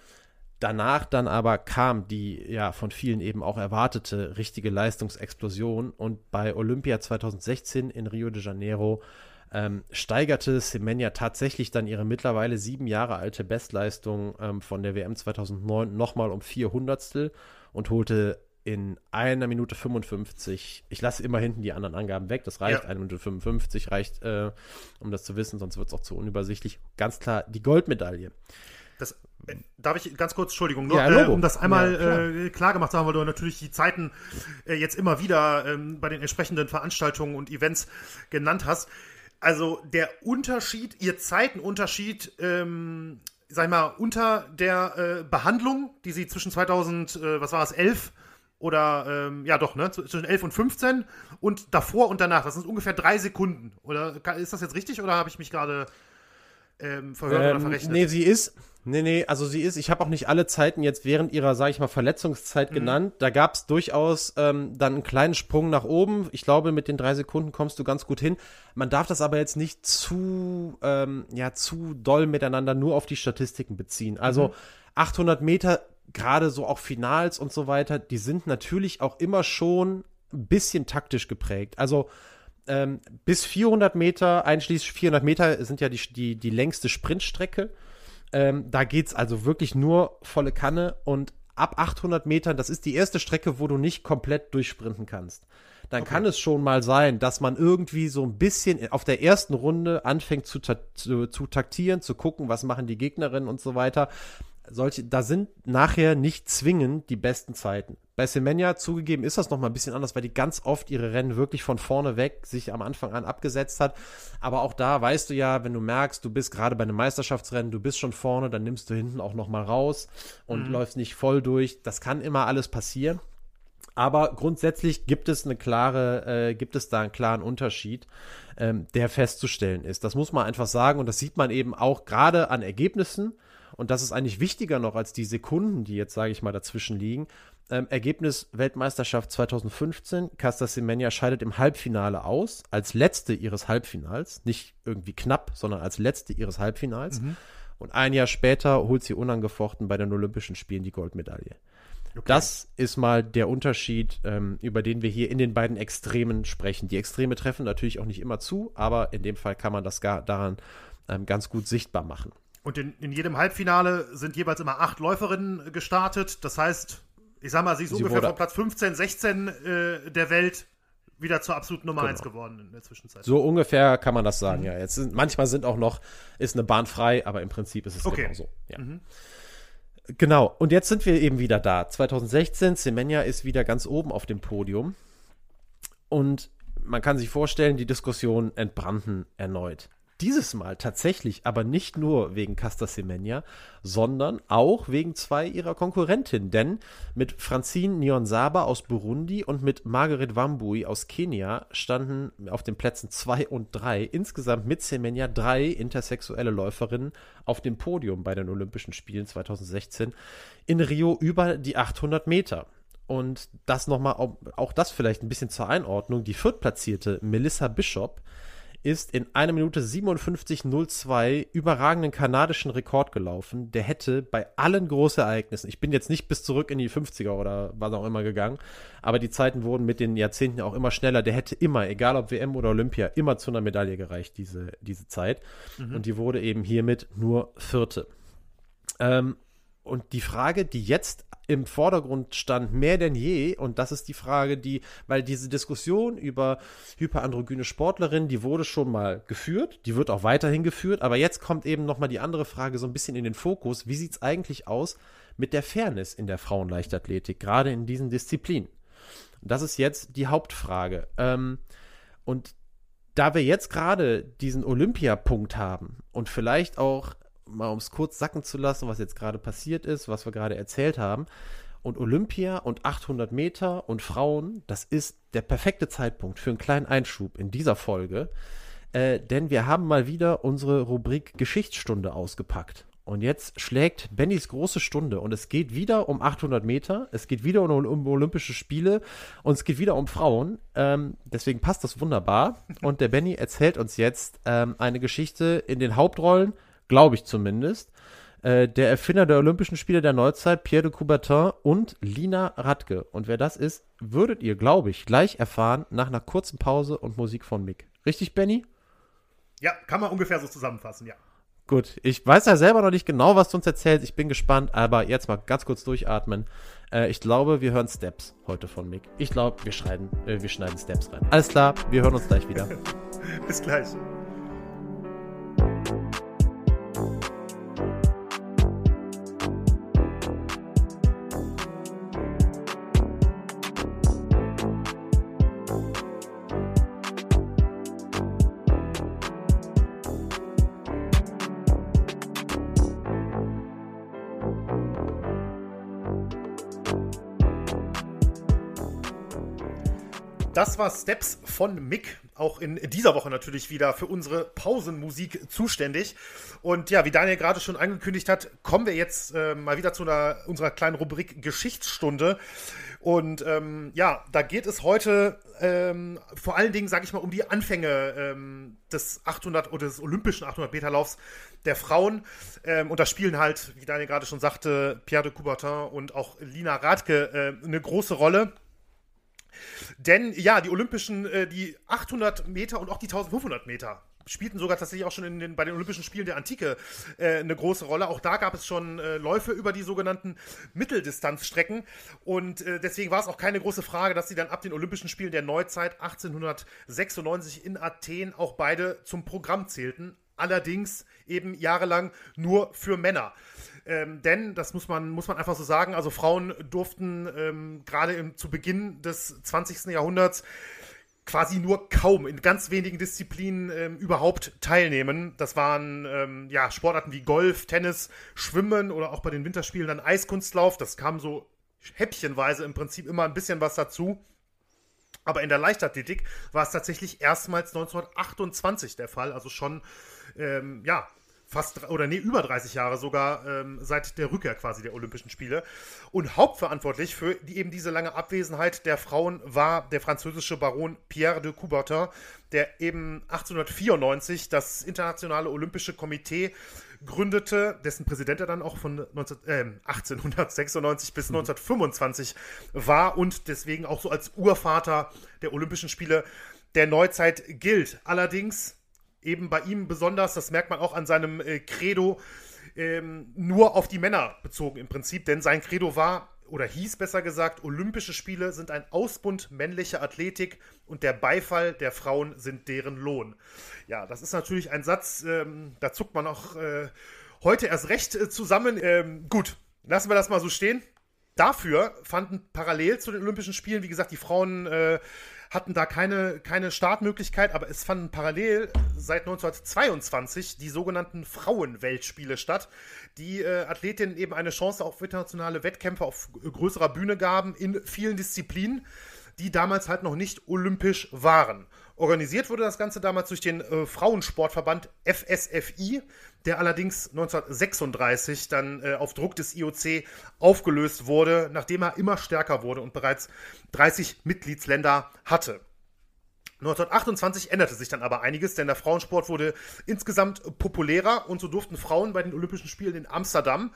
S2: Danach dann aber kam die ja von vielen eben auch erwartete richtige Leistungsexplosion und bei Olympia 2016 in Rio de Janeiro ähm, steigerte Semenya tatsächlich dann ihre mittlerweile sieben Jahre alte Bestleistung ähm, von der WM 2009 nochmal um vier Hundertstel und holte in einer Minute 55, ich lasse immer hinten die anderen Angaben weg, das reicht, ja. eine Minute 55 reicht, äh, um das zu wissen, sonst wird es auch zu unübersichtlich. Ganz klar die Goldmedaille.
S1: Das Darf ich ganz kurz, Entschuldigung, nur, ja, äh, um das einmal ja, klar. Äh, klar. gemacht zu haben, weil du natürlich die Zeiten äh, jetzt immer wieder ähm, bei den entsprechenden Veranstaltungen und Events genannt hast. Also der Unterschied, ihr Zeitenunterschied, ähm, sag ich mal, unter der äh, Behandlung, die sie zwischen 2000, äh, was war es, 11 oder, ähm, ja doch, ne, zwischen 11 und 15 und davor und danach, das sind ungefähr drei Sekunden. Oder ist das jetzt richtig oder habe ich mich gerade ähm, verhört
S2: oder ähm, verrechnet? Nee, sie ist, Nee, nee, also sie ist, ich habe auch nicht alle Zeiten jetzt während ihrer, sage ich mal, Verletzungszeit mhm. genannt. Da gab es durchaus ähm, dann einen kleinen Sprung nach oben. Ich glaube, mit den drei Sekunden kommst du ganz gut hin. Man darf das aber jetzt nicht zu, ähm, ja, zu doll miteinander nur auf die Statistiken beziehen. Also mhm. 800 Meter, gerade so auch Finals und so weiter, die sind natürlich auch immer schon ein bisschen taktisch geprägt. Also ähm, bis 400 Meter, einschließlich 400 Meter, sind ja die, die, die längste Sprintstrecke. Ähm, da es also wirklich nur volle Kanne und ab 800 Metern, das ist die erste Strecke, wo du nicht komplett durchsprinten kannst. Dann okay. kann es schon mal sein, dass man irgendwie so ein bisschen auf der ersten Runde anfängt zu, zu, zu taktieren, zu gucken, was machen die Gegnerinnen und so weiter solche, da sind nachher nicht zwingend die besten Zeiten. Bei Semenya zugegeben ist das noch mal ein bisschen anders, weil die ganz oft ihre Rennen wirklich von vorne weg sich am Anfang an abgesetzt hat. Aber auch da weißt du ja, wenn du merkst, du bist gerade bei einem Meisterschaftsrennen, du bist schon vorne, dann nimmst du hinten auch noch mal raus und mhm. läufst nicht voll durch. Das kann immer alles passieren. Aber grundsätzlich gibt es eine klare, äh, gibt es da einen klaren Unterschied, ähm, der festzustellen ist. Das muss man einfach sagen und das sieht man eben auch gerade an Ergebnissen. Und das ist eigentlich wichtiger noch als die Sekunden, die jetzt, sage ich mal, dazwischen liegen. Ähm, Ergebnis Weltmeisterschaft 2015. Casta Semenya scheidet im Halbfinale aus, als letzte ihres Halbfinals. Nicht irgendwie knapp, sondern als letzte ihres Halbfinals. Mhm. Und ein Jahr später holt sie unangefochten bei den Olympischen Spielen die Goldmedaille. Okay. Das ist mal der Unterschied, ähm, über den wir hier in den beiden Extremen sprechen. Die Extreme treffen natürlich auch nicht immer zu, aber in dem Fall kann man das gar daran ähm, ganz gut sichtbar machen.
S1: Und in, in jedem Halbfinale sind jeweils immer acht Läuferinnen gestartet. Das heißt, ich sag mal, sie ist sie ungefähr von Platz 15, 16 äh, der Welt wieder zur absoluten Nummer genau. 1 geworden in der Zwischenzeit.
S2: So ungefähr kann man das sagen, mhm. ja. Jetzt sind, manchmal sind auch noch, ist eine Bahn frei, aber im Prinzip ist es okay. genau so. Ja. Mhm. Genau, und jetzt sind wir eben wieder da. 2016, Semenya ist wieder ganz oben auf dem Podium. Und man kann sich vorstellen, die Diskussionen entbrannten erneut. Dieses Mal tatsächlich aber nicht nur wegen Casta Semenya, sondern auch wegen zwei ihrer Konkurrentinnen. Denn mit Francine Nyonsaba aus Burundi und mit Margaret Wambui aus Kenia standen auf den Plätzen zwei und drei insgesamt mit Semenya drei intersexuelle Läuferinnen auf dem Podium bei den Olympischen Spielen 2016 in Rio über die 800 Meter. Und das nochmal, auch das vielleicht ein bisschen zur Einordnung. Die viertplatzierte Melissa Bishop ist in 1 Minute 57,02 überragenden kanadischen Rekord gelaufen. Der hätte bei allen Großereignissen, ich bin jetzt nicht bis zurück in die 50er oder was auch immer gegangen, aber die Zeiten wurden mit den Jahrzehnten auch immer schneller. Der hätte immer, egal ob WM oder Olympia, immer zu einer Medaille gereicht, diese, diese Zeit. Mhm. Und die wurde eben hiermit nur Vierte. Ähm, und die Frage, die jetzt im Vordergrund stand, mehr denn je, und das ist die Frage, die, weil diese Diskussion über hyperandrogyne Sportlerinnen, die wurde schon mal geführt, die wird auch weiterhin geführt, aber jetzt kommt eben nochmal die andere Frage so ein bisschen in den Fokus. Wie sieht es eigentlich aus mit der Fairness in der Frauenleichtathletik, gerade in diesen Disziplinen? Das ist jetzt die Hauptfrage. Ähm, und da wir jetzt gerade diesen Olympiapunkt haben und vielleicht auch mal um es kurz sacken zu lassen, was jetzt gerade passiert ist, was wir gerade erzählt haben. Und Olympia und 800 Meter und Frauen, das ist der perfekte Zeitpunkt für einen kleinen Einschub in dieser Folge. Äh, denn wir haben mal wieder unsere Rubrik Geschichtsstunde ausgepackt. Und jetzt schlägt Bennys große Stunde und es geht wieder um 800 Meter, es geht wieder um, um Olympische Spiele und es geht wieder um Frauen. Ähm, deswegen passt das wunderbar. Und der Benny erzählt uns jetzt ähm, eine Geschichte in den Hauptrollen glaube ich zumindest. Äh, der Erfinder der Olympischen Spiele der Neuzeit, Pierre de Coubertin und Lina Radke. Und wer das ist, würdet ihr, glaube ich, gleich erfahren nach einer kurzen Pause und Musik von Mick. Richtig, Benny?
S1: Ja, kann man ungefähr so zusammenfassen, ja.
S2: Gut, ich weiß ja selber noch nicht genau, was du uns erzählst. Ich bin gespannt, aber jetzt mal ganz kurz durchatmen. Äh, ich glaube, wir hören Steps heute von Mick. Ich glaube, wir, äh, wir schneiden Steps rein. Alles klar, wir hören uns gleich wieder.
S1: Bis gleich. War Steps von Mick, auch in dieser Woche natürlich wieder für unsere Pausenmusik zuständig. Und ja, wie Daniel gerade schon angekündigt hat, kommen wir jetzt äh, mal wieder zu einer, unserer kleinen Rubrik Geschichtsstunde. Und ähm, ja, da geht es heute ähm, vor allen Dingen, sage ich mal, um die Anfänge ähm, des 800 oder des olympischen 800 Meter Laufs der Frauen. Ähm, und da spielen halt, wie Daniel gerade schon sagte, Pierre de Coubertin und auch Lina Radke äh, eine große Rolle. Denn ja, die Olympischen, äh, die 800 Meter und auch die 1500 Meter spielten sogar tatsächlich auch schon in den, bei den Olympischen Spielen der Antike äh, eine große Rolle. Auch da gab es schon äh, Läufe über die sogenannten Mitteldistanzstrecken. Und äh, deswegen war es auch keine große Frage, dass sie dann ab den Olympischen Spielen der Neuzeit 1896 in Athen auch beide zum Programm zählten. Allerdings eben jahrelang nur für Männer. Ähm, denn, das muss man, muss man einfach so sagen, also Frauen durften ähm, gerade zu Beginn des 20. Jahrhunderts quasi nur kaum in ganz wenigen Disziplinen ähm, überhaupt teilnehmen. Das waren ähm, ja, Sportarten wie Golf, Tennis, Schwimmen oder auch bei den Winterspielen dann Eiskunstlauf. Das kam so häppchenweise im Prinzip immer ein bisschen was dazu. Aber in der Leichtathletik war es tatsächlich erstmals 1928 der Fall, also schon ähm, ja, fast oder nee, über 30 Jahre sogar ähm, seit der Rückkehr quasi der Olympischen Spiele. Und hauptverantwortlich für die, eben diese lange Abwesenheit der Frauen war der französische Baron Pierre de Coubertin, der eben 1894 das Internationale Olympische Komitee gründete, dessen Präsident er dann auch von 19, äh, 1896 bis 1925 mhm. war und deswegen auch so als Urvater der Olympischen Spiele der Neuzeit gilt. Allerdings eben bei ihm besonders, das merkt man auch an seinem äh, Credo, ähm, nur auf die Männer bezogen im Prinzip, denn sein Credo war oder hieß besser gesagt, Olympische Spiele sind ein Ausbund männlicher Athletik und der Beifall der Frauen sind deren Lohn. Ja, das ist natürlich ein Satz, ähm, da zuckt man auch äh, heute erst recht äh, zusammen. Ähm, gut, lassen wir das mal so stehen. Dafür fanden parallel zu den Olympischen Spielen, wie gesagt, die Frauen äh, hatten da keine, keine Startmöglichkeit, aber es fanden parallel seit 1922 die sogenannten Frauenweltspiele statt, die äh, Athletinnen eben eine Chance auf internationale Wettkämpfe auf größerer Bühne gaben in vielen Disziplinen, die damals halt noch nicht olympisch waren. Organisiert wurde das Ganze damals durch den äh, Frauensportverband FSFI, der allerdings 1936 dann äh, auf Druck des IOC aufgelöst wurde, nachdem er immer stärker wurde und bereits 30 Mitgliedsländer hatte. 1928 änderte sich dann aber einiges, denn der Frauensport wurde insgesamt populärer und so durften Frauen bei den Olympischen Spielen in Amsterdam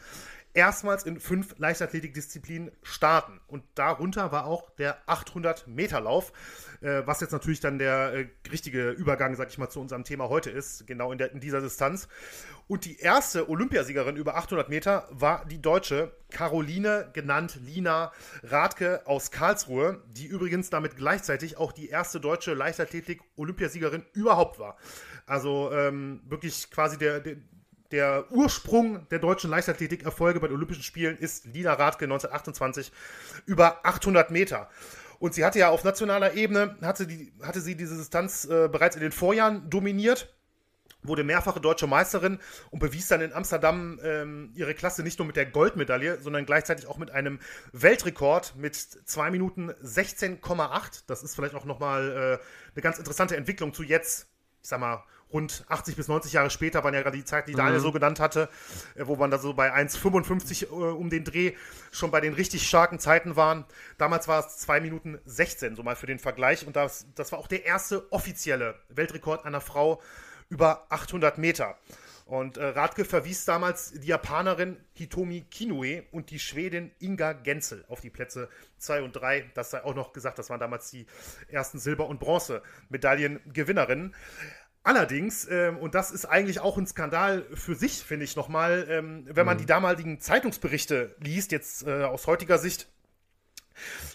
S1: erstmals in fünf Leichtathletikdisziplinen starten. Und darunter war auch der 800-Meter-Lauf, äh, was jetzt natürlich dann der äh, richtige Übergang, sag ich mal, zu unserem Thema heute ist, genau in, der, in dieser Distanz. Und die erste Olympiasiegerin über 800 Meter war die Deutsche Caroline, genannt Lina Radke aus Karlsruhe, die übrigens damit gleichzeitig auch die erste deutsche Leichtathletik-Olympiasiegerin überhaupt war. Also ähm, wirklich quasi der, der, der Ursprung der deutschen Leichtathletik-Erfolge bei den Olympischen Spielen ist Lina Radke 1928 über 800 Meter. Und sie hatte ja auf nationaler Ebene, hatte, die, hatte sie diese Distanz äh, bereits in den Vorjahren dominiert, wurde mehrfache deutsche Meisterin und bewies dann in Amsterdam ähm, ihre Klasse nicht nur mit der Goldmedaille, sondern gleichzeitig auch mit einem Weltrekord mit 2 Minuten 16,8. Das ist vielleicht auch nochmal äh, eine ganz interessante Entwicklung zu jetzt, ich sag mal, rund 80 bis 90 Jahre später waren ja gerade die Zeit, die Daniel mhm. so genannt hatte, äh, wo man da so bei 1,55 äh, um den Dreh schon bei den richtig starken Zeiten waren. Damals war es 2 Minuten 16, so mal für den Vergleich. Und das, das war auch der erste offizielle Weltrekord einer Frau über 800 Meter. Und äh, Radke verwies damals die Japanerin Hitomi Kinue und die Schwedin Inga Genzel auf die Plätze 2 und 3. Das sei auch noch gesagt, das waren damals die ersten Silber- und Bronze-Medaillengewinnerinnen. Allerdings, ähm, und das ist eigentlich auch ein Skandal für sich, finde ich nochmal, ähm, wenn man mhm. die damaligen Zeitungsberichte liest, jetzt äh, aus heutiger Sicht,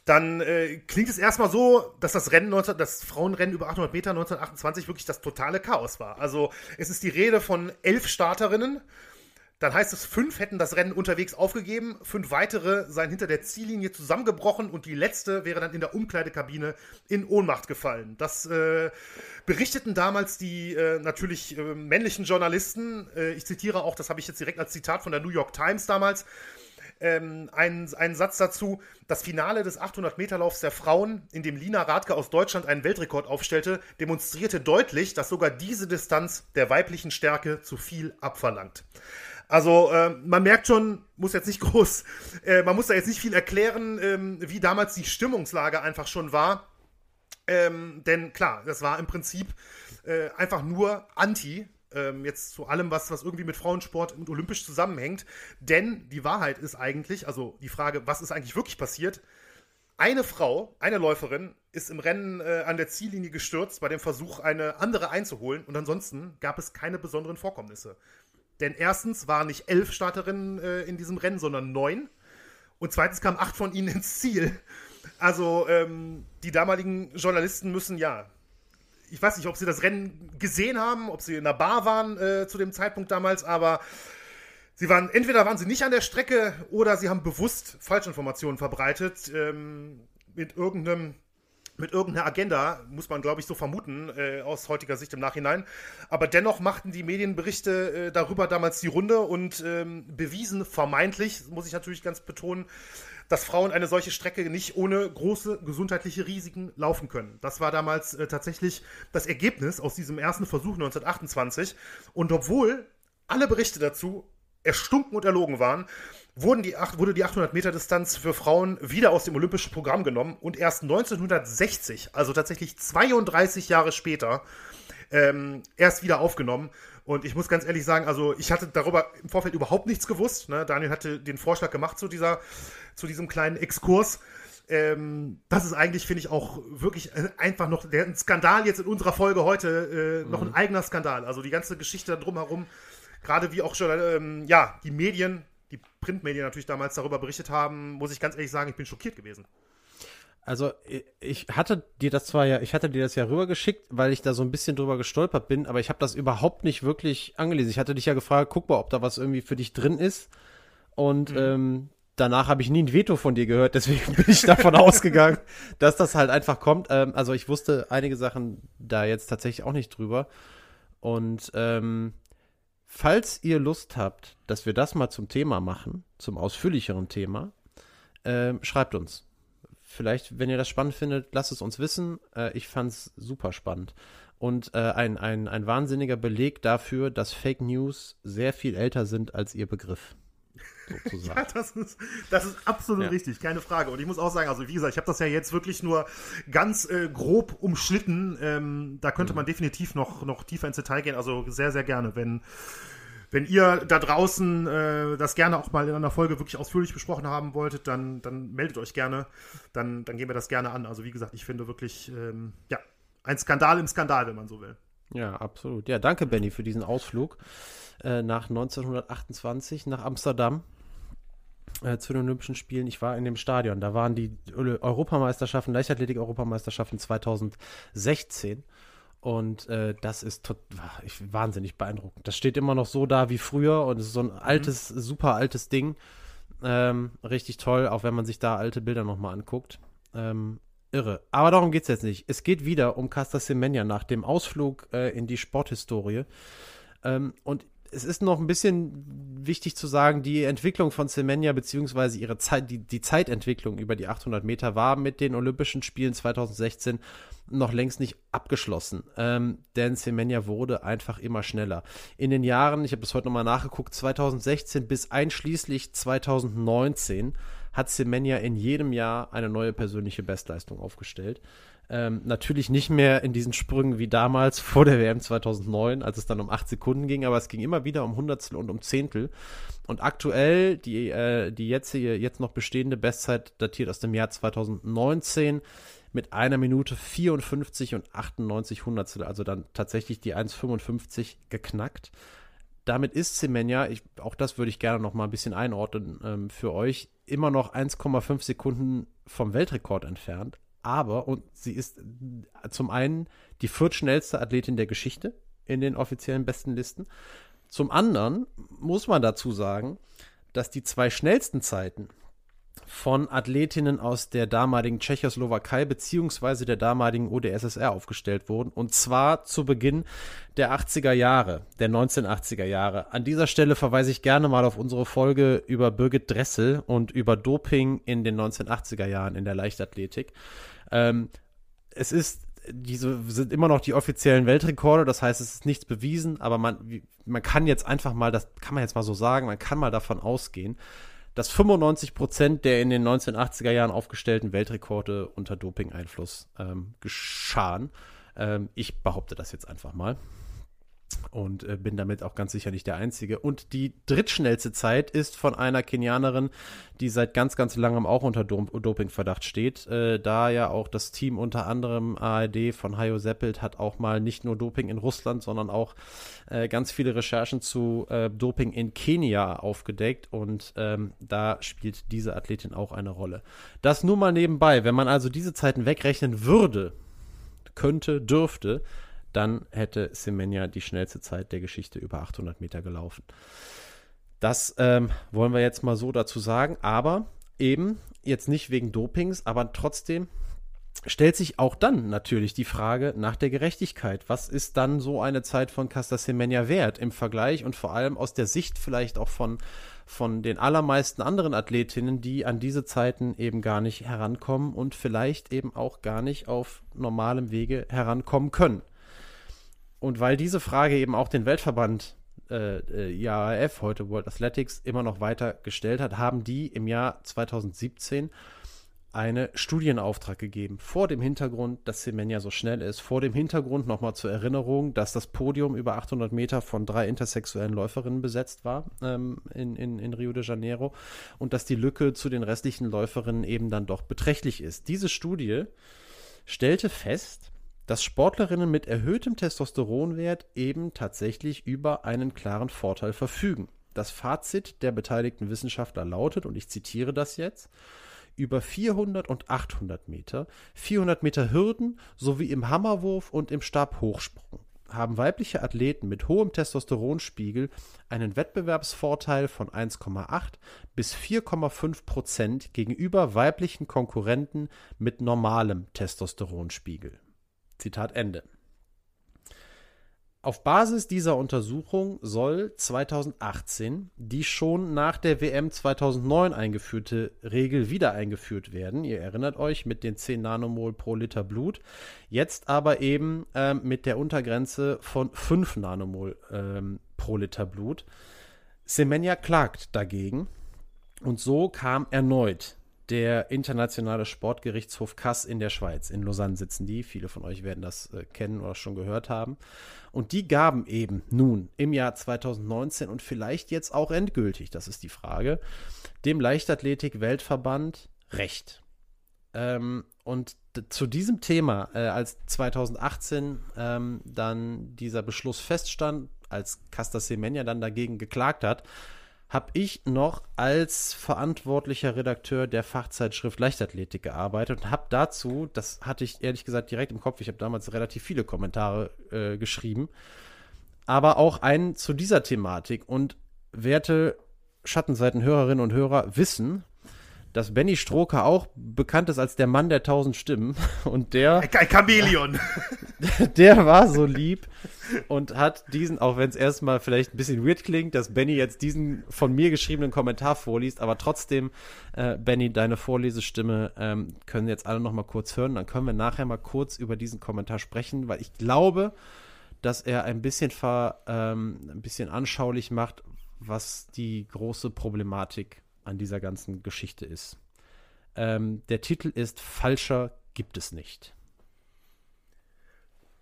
S1: dann äh, klingt es erstmal so, dass das Rennen 19, das Frauenrennen über 800 Meter 1928 wirklich das totale Chaos war. Also es ist die Rede von elf Starterinnen dann heißt es, fünf hätten das Rennen unterwegs aufgegeben, fünf weitere seien hinter der Ziellinie zusammengebrochen und die letzte wäre dann in der Umkleidekabine in Ohnmacht gefallen. Das äh, berichteten damals die äh, natürlich äh, männlichen Journalisten. Äh, ich zitiere auch, das habe ich jetzt direkt als Zitat von der New York Times damals. Ähm, einen, einen Satz dazu. Das Finale des 800-Meter-Laufs der Frauen, in dem Lina Radke aus Deutschland einen Weltrekord aufstellte, demonstrierte deutlich, dass sogar diese Distanz der weiblichen Stärke zu viel abverlangt. Also äh, man merkt schon, muss jetzt nicht groß, äh, man muss da jetzt nicht viel erklären, ähm, wie damals die Stimmungslage einfach schon war. Ähm, denn klar, das war im Prinzip äh, einfach nur Anti. Ähm, jetzt zu allem, was, was irgendwie mit Frauensport und olympisch zusammenhängt. Denn die Wahrheit ist eigentlich, also die Frage, was ist eigentlich wirklich passiert? Eine Frau, eine Läuferin, ist im Rennen äh, an der Ziellinie gestürzt bei dem Versuch, eine andere einzuholen. Und ansonsten gab es keine besonderen Vorkommnisse. Denn erstens waren nicht elf Starterinnen äh, in diesem Rennen, sondern neun. Und zweitens kamen acht von ihnen ins Ziel. Also ähm, die damaligen Journalisten müssen ja, ich weiß nicht, ob sie das Rennen gesehen haben, ob sie in der Bar waren äh, zu dem Zeitpunkt damals, aber sie waren, entweder waren sie nicht an der Strecke oder sie haben bewusst Falschinformationen verbreitet ähm, mit irgendeinem mit irgendeiner Agenda, muss man, glaube ich, so vermuten, äh, aus heutiger Sicht im Nachhinein. Aber dennoch machten die Medienberichte äh, darüber damals die Runde und ähm, bewiesen vermeintlich, muss ich natürlich ganz betonen, dass Frauen eine solche Strecke nicht ohne große gesundheitliche Risiken laufen können. Das war damals äh, tatsächlich das Ergebnis aus diesem ersten Versuch 1928. Und obwohl alle Berichte dazu erstunken und erlogen waren, wurden die, wurde die 800 Meter Distanz für Frauen wieder aus dem olympischen Programm genommen und erst 1960, also tatsächlich 32 Jahre später, ähm, erst wieder aufgenommen. Und ich muss ganz ehrlich sagen, also ich hatte darüber im Vorfeld überhaupt nichts gewusst. Ne? Daniel hatte den Vorschlag gemacht zu, dieser, zu diesem kleinen Exkurs. Ähm, das ist eigentlich, finde ich, auch wirklich äh, einfach noch der, ein Skandal jetzt in unserer Folge heute, äh, noch ein mhm. eigener Skandal. Also die ganze Geschichte drumherum, gerade wie auch schon, ähm, ja, die Medien die Printmedien natürlich damals darüber berichtet haben, muss ich ganz ehrlich sagen, ich bin schockiert gewesen.
S2: Also ich hatte dir das zwar ja, ich hatte dir das ja rübergeschickt, weil ich da so ein bisschen drüber gestolpert bin, aber ich habe das überhaupt nicht wirklich angelesen. Ich hatte dich ja gefragt, guck mal, ob da was irgendwie für dich drin ist. Und mhm. ähm, danach habe ich nie ein Veto von dir gehört, deswegen bin ich davon ausgegangen, dass das halt einfach kommt. Ähm, also ich wusste einige Sachen da jetzt tatsächlich auch nicht drüber. Und ähm, Falls ihr Lust habt, dass wir das mal zum Thema machen, zum ausführlicheren Thema, äh, schreibt uns. Vielleicht, wenn ihr das spannend findet, lasst es uns wissen. Äh, ich fand es super spannend. Und äh, ein, ein, ein wahnsinniger Beleg dafür, dass Fake News sehr viel älter sind als ihr Begriff.
S1: Sozusagen. ja, das ist, das ist absolut ja. richtig, keine Frage. Und ich muss auch sagen, also wie gesagt, ich habe das ja jetzt wirklich nur ganz äh, grob umschnitten. Ähm, da könnte mhm. man definitiv noch, noch tiefer ins Detail gehen. Also sehr, sehr gerne, wenn wenn ihr da draußen äh, das gerne auch mal in einer Folge wirklich ausführlich besprochen haben wolltet, dann, dann meldet euch gerne. Dann, dann gehen wir das gerne an. Also wie gesagt, ich finde wirklich, ähm, ja, ein Skandal im Skandal, wenn man so will.
S2: Ja, absolut. Ja, danke, Benny, für diesen Ausflug äh, nach 1928 nach Amsterdam äh, zu den Olympischen Spielen. Ich war in dem Stadion. Da waren die Europameisterschaften, Leichtathletik-Europameisterschaften 2016. Und äh, das ist tot, ich, wahnsinnig beeindruckend. Das steht immer noch so da wie früher und es ist so ein mhm. altes, mhm. super altes Ding. Ähm, richtig toll, auch wenn man sich da alte Bilder nochmal anguckt. Ähm, irre. Aber darum geht es jetzt nicht. Es geht wieder um Casta Semenya nach dem Ausflug äh, in die Sporthistorie. Ähm, und es ist noch ein bisschen wichtig zu sagen, die Entwicklung von Semenya beziehungsweise ihre Zeit, die, die Zeitentwicklung über die 800 Meter war mit den Olympischen Spielen 2016 noch längst nicht abgeschlossen, ähm, denn Semenya wurde einfach immer schneller. In den Jahren, ich habe das heute nochmal nachgeguckt, 2016 bis einschließlich 2019 hat Semenya in jedem Jahr eine neue persönliche Bestleistung aufgestellt. Ähm, natürlich nicht mehr in diesen Sprüngen wie damals vor der WM 2009, als es dann um 8 Sekunden ging, aber es ging immer wieder um Hundertstel und um Zehntel. Und aktuell, die, äh, die jetzige, jetzt noch bestehende Bestzeit datiert aus dem Jahr 2019 mit einer Minute 54 und 98 Hundertstel, also dann tatsächlich die 1,55 geknackt. Damit ist Semenya, ich, auch das würde ich gerne noch mal ein bisschen einordnen ähm, für euch, immer noch 1,5 Sekunden vom Weltrekord entfernt. Aber, und sie ist zum einen die viertschnellste Athletin der Geschichte in den offiziellen besten Listen. Zum anderen muss man dazu sagen, dass die zwei schnellsten Zeiten von Athletinnen aus der damaligen Tschechoslowakei beziehungsweise der damaligen UdSSR aufgestellt wurden. Und zwar zu Beginn der 80er Jahre, der 1980er Jahre. An dieser Stelle verweise ich gerne mal auf unsere Folge über Birgit Dressel und über Doping in den 1980er Jahren in der Leichtathletik. Ähm, es ist diese sind immer noch die offiziellen Weltrekorde, das heißt, es ist nichts bewiesen, aber man, man kann jetzt einfach mal, das kann man jetzt mal so sagen, man kann mal davon ausgehen, dass 95 Prozent der in den 1980er Jahren aufgestellten Weltrekorde unter Doping-Einfluss ähm, geschahen. Ähm, ich behaupte das jetzt einfach mal und äh, bin damit auch ganz sicher nicht der Einzige. Und die drittschnellste Zeit ist von einer Kenianerin, die seit ganz, ganz langem auch unter Dopingverdacht steht. Äh, da ja auch das Team unter anderem ARD von Hayo Seppelt hat auch mal nicht nur Doping in Russland, sondern auch äh, ganz viele Recherchen zu äh, Doping in Kenia aufgedeckt. Und ähm, da spielt diese Athletin auch eine Rolle. Das nur mal nebenbei. Wenn man also diese Zeiten wegrechnen würde, könnte, dürfte, dann hätte Semenya die schnellste Zeit der Geschichte über 800 Meter gelaufen. Das ähm, wollen wir jetzt mal so dazu sagen, aber eben jetzt nicht wegen Dopings, aber trotzdem stellt sich auch dann natürlich die Frage nach der Gerechtigkeit. Was ist dann so eine Zeit von Casta Semenya wert im Vergleich und vor allem aus der Sicht vielleicht auch von, von den allermeisten anderen Athletinnen, die an diese Zeiten eben gar nicht herankommen und vielleicht eben auch gar nicht auf normalem Wege herankommen können. Und weil diese Frage eben auch den Weltverband äh, äh IAAF, heute World Athletics, immer noch weiter gestellt hat, haben die im Jahr 2017 einen Studienauftrag gegeben. Vor dem Hintergrund, dass Semenya so schnell ist. Vor dem Hintergrund nochmal zur Erinnerung, dass das Podium über 800 Meter von drei intersexuellen Läuferinnen besetzt war ähm, in, in, in Rio de Janeiro und dass die Lücke zu den restlichen Läuferinnen eben dann doch beträchtlich ist. Diese Studie stellte fest, dass Sportlerinnen mit erhöhtem Testosteronwert eben tatsächlich über einen klaren Vorteil verfügen. Das Fazit der beteiligten Wissenschaftler lautet, und ich zitiere das jetzt, über 400 und 800 Meter, 400 Meter Hürden sowie im Hammerwurf und im Stabhochsprung haben weibliche Athleten mit hohem Testosteronspiegel einen Wettbewerbsvorteil von 1,8 bis 4,5 Prozent gegenüber weiblichen Konkurrenten mit normalem Testosteronspiegel. Zitat Ende. Auf Basis dieser Untersuchung soll 2018 die schon nach der WM 2009 eingeführte Regel wieder eingeführt werden. Ihr erinnert euch mit den 10 Nanomol pro Liter Blut. Jetzt aber eben ähm, mit der Untergrenze von 5 Nanomol ähm, pro Liter Blut. Semenya klagt dagegen Und so kam erneut der internationale Sportgerichtshof Kass in der Schweiz. In Lausanne sitzen die. Viele von euch werden das äh, kennen oder schon gehört haben. Und die gaben eben nun im Jahr 2019 und vielleicht jetzt auch endgültig, das ist die Frage, dem Leichtathletik-Weltverband Recht. Ähm, und zu diesem Thema, äh, als 2018 ähm, dann dieser Beschluss feststand, als Casta Semenya dann dagegen geklagt hat, habe ich noch als verantwortlicher Redakteur der Fachzeitschrift Leichtathletik gearbeitet und habe dazu, das hatte ich ehrlich gesagt direkt im Kopf, ich habe damals relativ viele Kommentare äh, geschrieben, aber auch einen zu dieser Thematik. Und werte Schattenseitenhörerinnen und Hörer wissen, dass Benny Stroker auch bekannt ist als der Mann der tausend Stimmen. Und der.
S1: Ein Chamäleon.
S2: Der war so lieb und hat diesen, auch wenn es erstmal vielleicht ein bisschen weird klingt, dass Benny jetzt diesen von mir geschriebenen Kommentar vorliest, aber trotzdem, äh, Benny, deine Vorlesestimme ähm, können jetzt alle noch mal kurz hören. Dann können wir nachher mal kurz über diesen Kommentar sprechen, weil ich glaube, dass er ein bisschen, ver, ähm, ein bisschen anschaulich macht, was die große Problematik an dieser ganzen Geschichte ist. Ähm, der Titel ist Falscher gibt es nicht.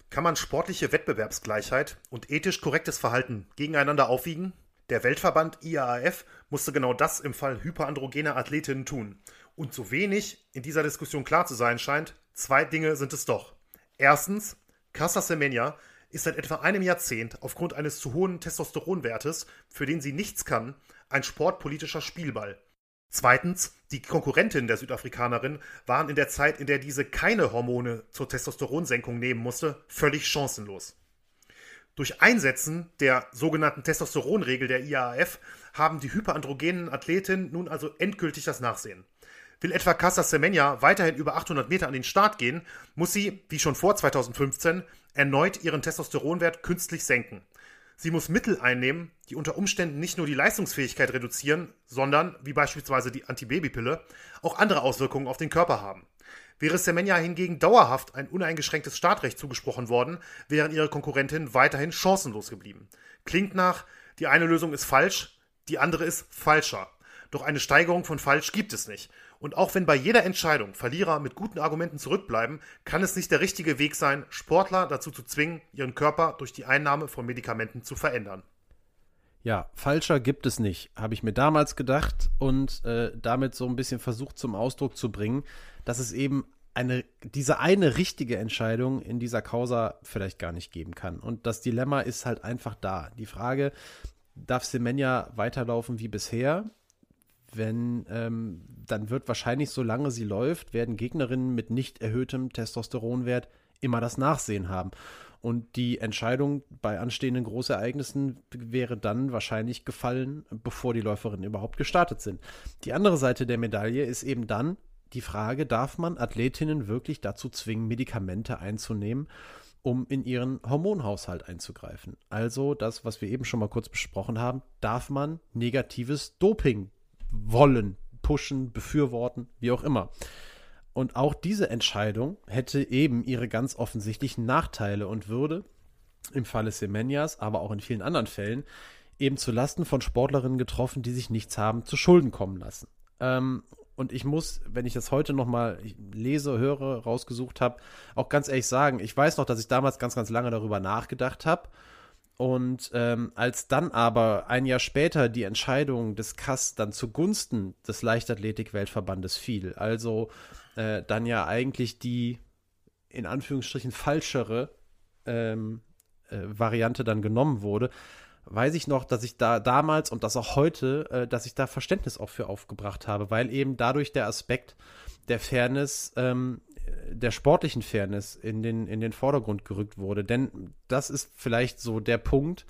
S1: Kann man sportliche Wettbewerbsgleichheit und ethisch korrektes Verhalten gegeneinander aufwiegen? Der Weltverband IAAF musste genau das im Fall hyperandrogener Athletinnen tun. Und so wenig in dieser Diskussion klar zu sein scheint, zwei Dinge sind es doch. Erstens, Casa Semenya ist seit etwa einem Jahrzehnt aufgrund eines zu hohen Testosteronwertes, für den sie nichts kann, ein sportpolitischer Spielball. Zweitens, die Konkurrentinnen der Südafrikanerin waren in der Zeit, in der diese keine Hormone zur Testosteronsenkung nehmen musste, völlig chancenlos. Durch Einsetzen der sogenannten Testosteronregel der IAAF haben die hyperandrogenen Athletinnen nun also endgültig das Nachsehen. Will etwa Casa Semenya weiterhin über 800 Meter an den Start gehen, muss sie, wie schon vor 2015, erneut ihren Testosteronwert künstlich senken. Sie muss Mittel einnehmen, die unter Umständen nicht nur die Leistungsfähigkeit reduzieren, sondern, wie beispielsweise die Antibabypille, auch andere Auswirkungen auf den Körper haben. Wäre Semenya hingegen dauerhaft ein uneingeschränktes Startrecht zugesprochen worden, wären ihre Konkurrentinnen weiterhin chancenlos geblieben. Klingt nach, die eine Lösung ist falsch, die andere ist falscher. Doch eine Steigerung von falsch gibt es nicht. Und auch wenn bei jeder Entscheidung Verlierer mit guten Argumenten zurückbleiben, kann es nicht der richtige Weg sein, Sportler dazu zu zwingen, ihren Körper durch die Einnahme von Medikamenten zu verändern.
S2: Ja, falscher gibt es nicht, habe ich mir damals gedacht und äh, damit so ein bisschen versucht zum Ausdruck zu bringen, dass es eben eine, diese eine richtige Entscheidung in dieser Causa vielleicht gar nicht geben kann. Und das Dilemma ist halt einfach da. Die Frage, darf Semenya weiterlaufen wie bisher? Wenn ähm, dann wird wahrscheinlich, solange sie läuft, werden Gegnerinnen mit nicht erhöhtem Testosteronwert immer das Nachsehen haben. Und die Entscheidung bei anstehenden Großereignissen wäre dann wahrscheinlich gefallen, bevor die Läuferinnen überhaupt gestartet sind. Die andere Seite der Medaille ist eben dann die Frage, darf man Athletinnen wirklich dazu zwingen, Medikamente einzunehmen, um in ihren Hormonhaushalt einzugreifen? Also das, was wir eben schon mal kurz besprochen haben, darf man negatives Doping wollen, pushen, befürworten, wie auch immer. Und auch diese Entscheidung hätte eben ihre ganz offensichtlichen Nachteile und würde im Falle Semenias, aber auch in vielen anderen Fällen, eben zu Lasten von Sportlerinnen getroffen, die sich nichts haben zu Schulden kommen lassen. Ähm, und ich muss, wenn ich das heute nochmal lese, höre, rausgesucht habe, auch ganz ehrlich sagen, ich weiß noch, dass ich damals ganz, ganz lange darüber nachgedacht habe und ähm, als dann aber ein Jahr später die Entscheidung des CAS dann zugunsten des Leichtathletik-Weltverbandes fiel, also äh, dann ja eigentlich die in Anführungsstrichen falschere ähm, äh, Variante dann genommen wurde, weiß ich noch, dass ich da damals und das auch heute, äh, dass ich da Verständnis auch für aufgebracht habe, weil eben dadurch der Aspekt der Fairness ähm, der sportlichen Fairness in den, in den Vordergrund gerückt wurde. Denn das ist vielleicht so der Punkt,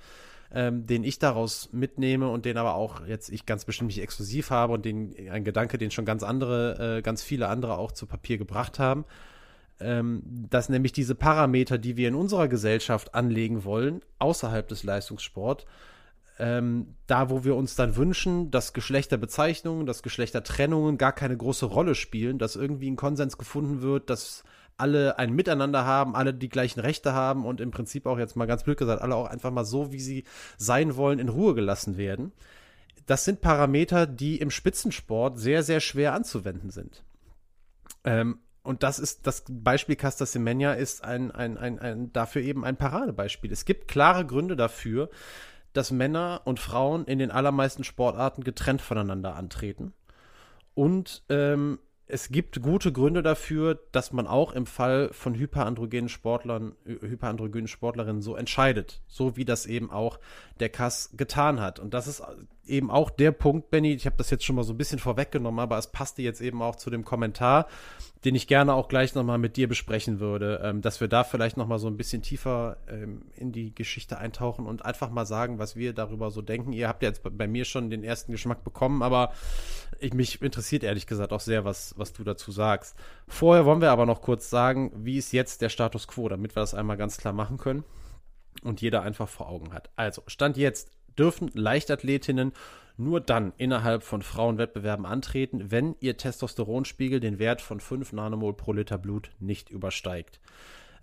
S2: ähm, den ich daraus mitnehme und den aber auch jetzt ich ganz bestimmt nicht exklusiv habe und den ein Gedanke, den schon ganz andere, äh, ganz viele andere auch zu Papier gebracht haben, ähm, dass nämlich diese Parameter, die wir in unserer Gesellschaft anlegen wollen, außerhalb des Leistungssports, ähm, da, wo wir uns dann wünschen, dass Geschlechterbezeichnungen, dass Geschlechtertrennungen gar keine große Rolle spielen, dass irgendwie ein Konsens gefunden wird, dass alle ein Miteinander haben, alle die gleichen Rechte haben und im Prinzip auch jetzt mal ganz blöd gesagt, alle auch einfach mal so, wie sie sein wollen, in Ruhe gelassen werden. das sind Parameter, die im Spitzensport sehr, sehr schwer anzuwenden sind. Ähm, und das ist das Beispiel Casta Semenya ist ein, ein, ein, ein, dafür eben ein Paradebeispiel. Es gibt klare Gründe dafür, dass Männer und Frauen in den allermeisten Sportarten getrennt voneinander antreten. Und ähm, es gibt gute Gründe dafür, dass man auch im Fall von hyperandrogenen Sportlern, hyperandrogenen Sportlerinnen so entscheidet. So wie das eben auch der Kass getan hat. Und das ist eben auch der Punkt, Benny, ich habe das jetzt schon mal so ein bisschen vorweggenommen, aber es passte jetzt eben auch zu dem Kommentar, den ich gerne auch gleich nochmal mit dir besprechen würde, ähm, dass wir da vielleicht nochmal so ein bisschen tiefer ähm, in die Geschichte eintauchen und einfach mal sagen, was wir darüber so denken. Ihr habt ja jetzt bei mir schon den ersten Geschmack bekommen, aber ich, mich interessiert ehrlich gesagt auch sehr, was, was du dazu sagst. Vorher wollen wir aber noch kurz sagen, wie ist jetzt der Status quo, damit wir das einmal ganz klar machen können und jeder einfach vor Augen hat. Also, Stand jetzt dürfen Leichtathletinnen nur dann innerhalb von Frauenwettbewerben antreten, wenn ihr Testosteronspiegel den Wert von 5 Nanomol pro Liter Blut nicht übersteigt.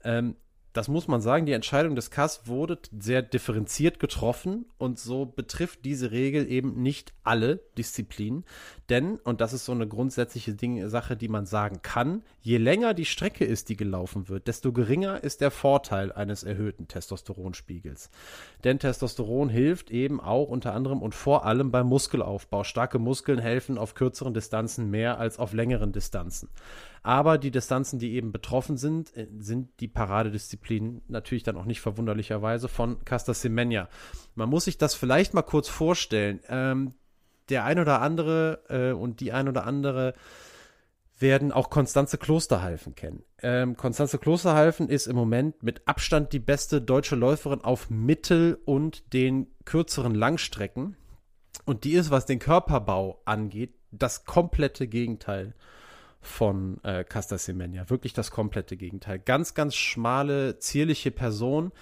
S2: Ähm, das muss man sagen, die Entscheidung des CAS wurde sehr differenziert getroffen und so betrifft diese Regel eben nicht alle Disziplinen. Denn, und das ist so eine grundsätzliche Ding, Sache, die man sagen kann, je länger die Strecke ist, die gelaufen wird, desto geringer ist der Vorteil eines erhöhten Testosteronspiegels. Denn Testosteron hilft eben auch unter anderem und vor allem beim Muskelaufbau. Starke Muskeln helfen auf kürzeren Distanzen mehr als auf längeren Distanzen. Aber die Distanzen, die eben betroffen sind, äh, sind die Paradedisziplinen natürlich dann auch nicht verwunderlicherweise von Casta Semenya. Man muss sich das vielleicht mal kurz vorstellen. Ähm, der ein oder andere äh, und die ein oder andere werden auch Konstanze Klosterhalfen kennen. Ähm, Konstanze Klosterhalfen ist im Moment mit Abstand die beste deutsche Läuferin auf Mittel- und den kürzeren Langstrecken. Und die ist, was den Körperbau angeht, das komplette Gegenteil von äh, Casta Semenya. Wirklich das komplette Gegenteil. Ganz, ganz schmale, zierliche Person,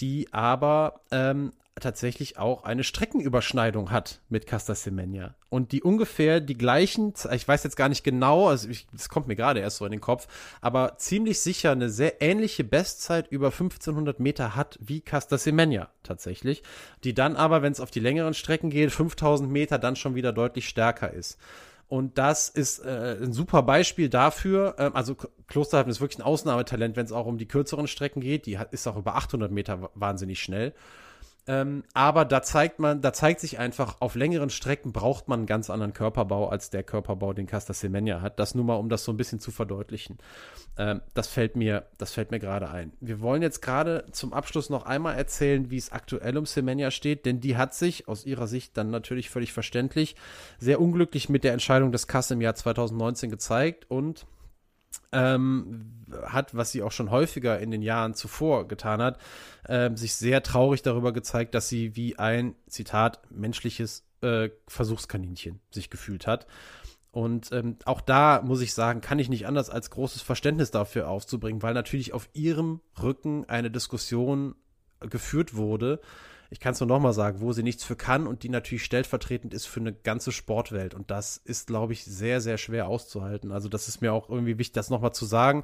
S2: die aber ähm, tatsächlich auch eine Streckenüberschneidung hat mit Casta Semenya. Und die ungefähr die gleichen, ich weiß jetzt gar nicht genau, also es kommt mir gerade erst so in den Kopf, aber ziemlich sicher eine sehr ähnliche Bestzeit über 1500 Meter hat wie Casta Semenya tatsächlich, die dann aber, wenn es auf die längeren Strecken geht, 5000 Meter dann schon wieder deutlich stärker ist. Und das ist äh, ein super Beispiel dafür. Ähm, also Klosterhalfen ist wirklich ein Ausnahmetalent, wenn es auch um die kürzeren Strecken geht. Die hat, ist auch über 800 Meter wahnsinnig schnell. Ähm, aber da zeigt man, da zeigt sich einfach, auf längeren Strecken braucht man einen ganz anderen Körperbau als der Körperbau, den Casta Semenya hat. Das nur mal, um das so ein bisschen zu verdeutlichen. Ähm, das fällt mir, das fällt mir gerade ein. Wir wollen jetzt gerade zum Abschluss noch einmal erzählen, wie es aktuell um Semenya steht, denn die hat sich aus ihrer Sicht dann natürlich völlig verständlich sehr unglücklich mit der Entscheidung des CAS im Jahr 2019 gezeigt und ähm, hat, was sie auch schon häufiger in den Jahren zuvor getan hat, äh, sich sehr traurig darüber gezeigt, dass sie wie ein, Zitat, menschliches äh, Versuchskaninchen sich gefühlt hat. Und ähm, auch da muss ich sagen, kann ich nicht anders als großes Verständnis dafür aufzubringen, weil natürlich auf ihrem Rücken eine Diskussion geführt wurde, ich kann es nur nochmal sagen, wo sie nichts für kann und die natürlich stellvertretend ist für eine ganze Sportwelt. Und das ist, glaube ich, sehr, sehr schwer auszuhalten. Also das ist mir auch irgendwie wichtig, das nochmal zu sagen.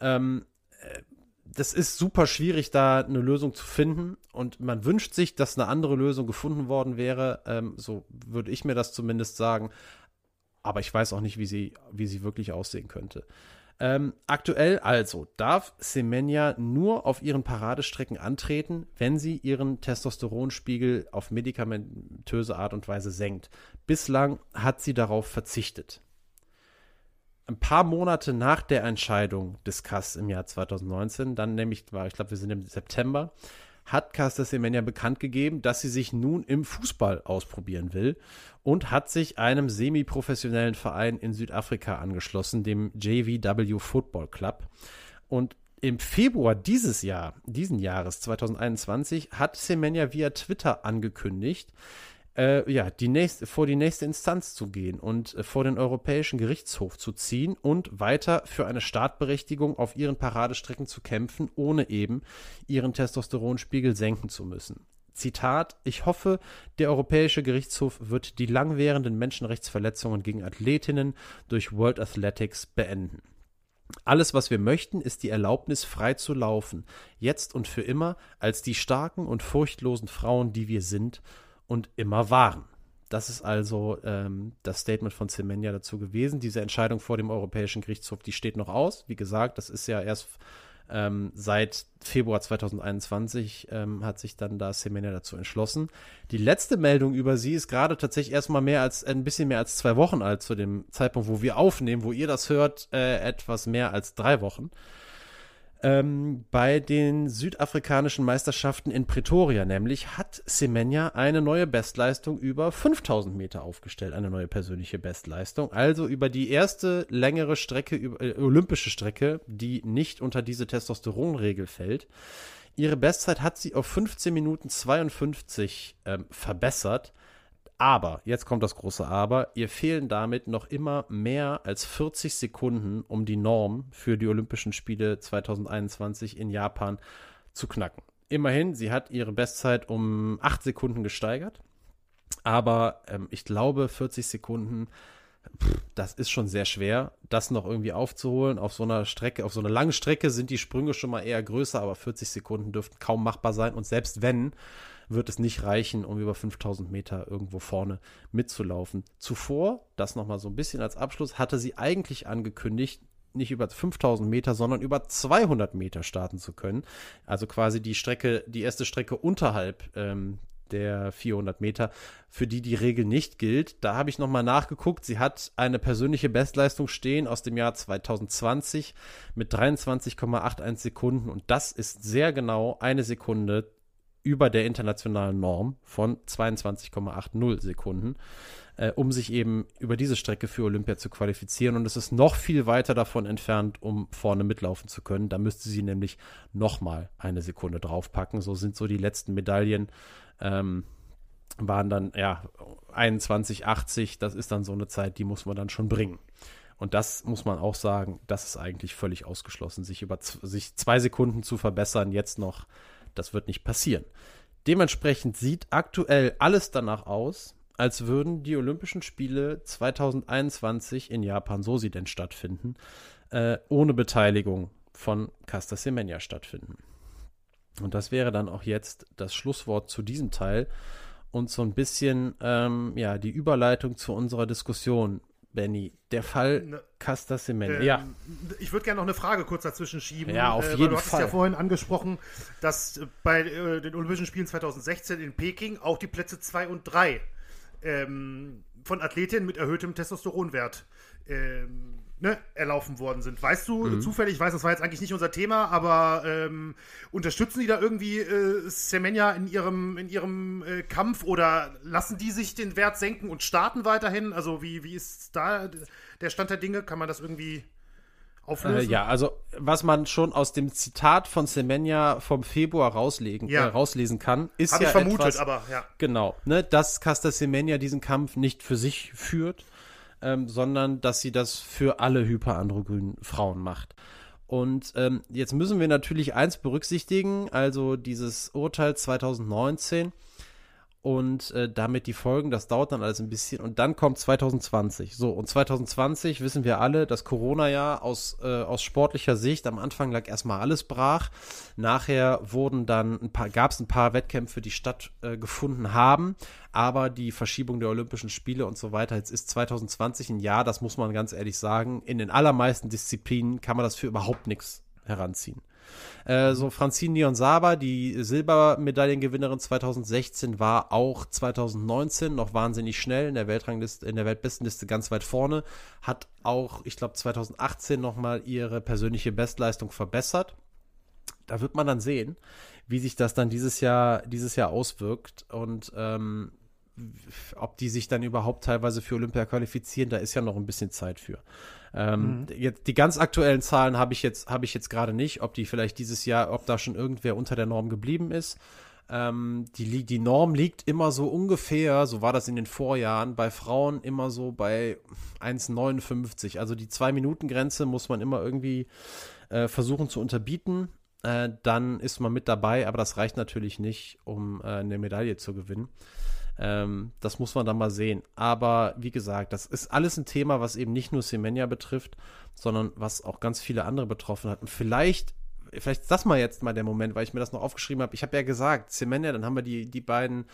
S2: Ähm, äh, das ist super schwierig, da eine Lösung zu finden. Und man wünscht sich, dass eine andere Lösung gefunden worden wäre. Ähm, so würde ich mir das zumindest sagen. Aber ich weiß auch nicht, wie sie, wie sie wirklich aussehen könnte. Ähm, aktuell also darf Semenya nur auf ihren Paradestrecken antreten, wenn sie ihren Testosteronspiegel auf medikamentöse Art und Weise senkt. Bislang hat sie darauf verzichtet. Ein paar Monate nach der Entscheidung des CAS im Jahr 2019, dann nämlich ich glaube, wir sind im September, hat Caster Semenya bekannt gegeben, dass sie sich nun im Fußball ausprobieren will und hat sich einem semi-professionellen Verein in Südafrika angeschlossen, dem JVW Football Club. Und im Februar dieses Jahr, diesen Jahres 2021, hat Semenya via Twitter angekündigt, äh, ja, die nächste, vor die nächste Instanz zu gehen und äh, vor den Europäischen Gerichtshof zu ziehen und weiter für eine Startberechtigung auf ihren Paradestrecken zu kämpfen, ohne eben ihren Testosteronspiegel senken zu müssen. Zitat, ich hoffe, der Europäische Gerichtshof wird die langwährenden Menschenrechtsverletzungen gegen Athletinnen durch World Athletics beenden. Alles, was wir möchten, ist die Erlaubnis, frei zu laufen, jetzt und für immer, als die starken und furchtlosen Frauen, die wir sind und immer waren. das ist also ähm, das Statement von Semenya dazu gewesen. Diese Entscheidung vor dem Europäischen Gerichtshof, die steht noch aus. Wie gesagt, das ist ja erst ähm, seit Februar 2021 ähm, hat sich dann da Semenya dazu entschlossen. Die letzte Meldung über sie ist gerade tatsächlich erstmal mehr als ein bisschen mehr als zwei Wochen alt zu dem Zeitpunkt, wo wir aufnehmen, wo ihr das hört, äh, etwas mehr als drei Wochen ähm, bei den südafrikanischen Meisterschaften in Pretoria nämlich hat Semenya eine neue Bestleistung über 5000 Meter aufgestellt, eine neue persönliche Bestleistung. Also über die erste längere Strecke, äh, olympische Strecke, die nicht unter diese Testosteronregel fällt. Ihre Bestzeit hat sie auf 15 Minuten 52 ähm, verbessert. Aber, jetzt kommt das große Aber, ihr fehlen damit noch immer mehr als 40 Sekunden, um die Norm für die Olympischen Spiele 2021 in Japan zu knacken. Immerhin, sie hat ihre Bestzeit um 8 Sekunden gesteigert. Aber ähm, ich glaube, 40 Sekunden, pff, das ist schon sehr schwer, das noch irgendwie aufzuholen. Auf so einer Strecke, auf so einer langen Strecke sind die Sprünge schon mal eher größer, aber 40 Sekunden dürften kaum machbar sein. Und selbst wenn, wird es nicht reichen, um über 5000 Meter irgendwo vorne mitzulaufen. Zuvor, das nochmal so ein bisschen als Abschluss, hatte sie eigentlich angekündigt, nicht über 5000 Meter, sondern über 200 Meter starten zu können. Also quasi die Strecke, die erste Strecke unterhalb ähm, der 400 Meter, für die die Regel nicht gilt. Da habe ich nochmal nachgeguckt. Sie hat eine persönliche Bestleistung stehen aus dem Jahr 2020 mit 23,81 Sekunden und das ist sehr genau eine Sekunde über der internationalen Norm von 22,80 Sekunden, äh, um sich eben über diese Strecke für Olympia zu qualifizieren. Und es ist noch viel weiter davon entfernt, um vorne mitlaufen zu können. Da müsste sie nämlich nochmal eine Sekunde draufpacken. So sind so die letzten Medaillen. Ähm, waren dann, ja, 21,80. Das ist dann so eine Zeit, die muss man dann schon bringen. Und das muss man auch sagen, das ist eigentlich völlig ausgeschlossen, sich über sich zwei Sekunden zu verbessern, jetzt noch das wird nicht passieren. Dementsprechend sieht aktuell alles danach aus, als würden die Olympischen Spiele 2021 in Japan, so sie denn stattfinden, äh, ohne Beteiligung von Casta Semenya stattfinden. Und das wäre dann auch jetzt das Schlusswort zu diesem Teil und so ein bisschen ähm, ja die Überleitung zu unserer Diskussion Benny, der Fall ne, Casta Cement. Ähm,
S1: ja. Ich würde gerne noch eine Frage kurz dazwischen schieben.
S2: Ja, auf äh, jeden
S1: du
S2: Fall.
S1: Du hast ja vorhin angesprochen, dass bei äh, den Olympischen Spielen 2016 in Peking auch die Plätze 2 und 3 ähm, von Athletinnen mit erhöhtem Testosteronwert ähm, ne, erlaufen worden sind. Weißt du mhm. zufällig, ich weiß, das war jetzt eigentlich nicht unser Thema, aber ähm, unterstützen die da irgendwie äh, Semenya in ihrem, in ihrem äh, Kampf oder lassen die sich den Wert senken und starten weiterhin? Also wie, wie ist da der Stand der Dinge? Kann man das irgendwie auflösen?
S2: Äh, ja, also was man schon aus dem Zitat von Semenya vom Februar rauslegen, ja. äh, rauslesen kann, ist Hab ja ich vermutet, etwas,
S1: aber ja.
S2: Genau, ne, dass Caster Semenya diesen Kampf nicht für sich führt, ähm, sondern dass sie das für alle hyperandrogynen Frauen macht. Und ähm, jetzt müssen wir natürlich eins berücksichtigen, also dieses Urteil 2019 und äh, damit die Folgen, das dauert dann alles ein bisschen und dann kommt 2020. So, und 2020 wissen wir alle, das Corona-Jahr aus, äh, aus sportlicher Sicht, am Anfang lag erstmal alles brach. Nachher wurden dann ein paar, gab es ein paar Wettkämpfe, die stattgefunden äh, haben, aber die Verschiebung der Olympischen Spiele und so weiter, jetzt ist 2020 ein Jahr, das muss man ganz ehrlich sagen. In den allermeisten Disziplinen kann man das für überhaupt nichts heranziehen. Äh, so Francine Nion Saba, die Silbermedaillengewinnerin 2016, war auch 2019 noch wahnsinnig schnell in der Weltrangliste, in der Weltbestenliste ganz weit vorne. Hat auch, ich glaube, 2018 nochmal ihre persönliche Bestleistung verbessert. Da wird man dann sehen, wie sich das dann dieses Jahr, dieses Jahr auswirkt und ähm, ob die sich dann überhaupt teilweise für Olympia qualifizieren, da ist ja noch ein bisschen Zeit für. Ähm, mhm. jetzt, die ganz aktuellen Zahlen habe ich jetzt, habe ich jetzt gerade nicht, ob die vielleicht dieses Jahr, ob da schon irgendwer unter der Norm geblieben ist. Ähm, die, die Norm liegt immer so ungefähr, so war das in den Vorjahren, bei Frauen immer so bei 1,59. Also die Zwei-Minuten-Grenze muss man immer irgendwie äh, versuchen zu unterbieten. Äh, dann ist man mit dabei, aber das reicht natürlich nicht, um äh, eine Medaille zu gewinnen. Ähm, das muss man dann mal sehen. Aber wie gesagt, das ist alles ein Thema, was eben nicht nur Semenya betrifft, sondern was auch ganz viele andere betroffen hat. Und vielleicht, vielleicht ist das mal jetzt mal der Moment, weil ich mir das noch aufgeschrieben habe. Ich habe ja gesagt, Semenya, dann haben wir die, die beiden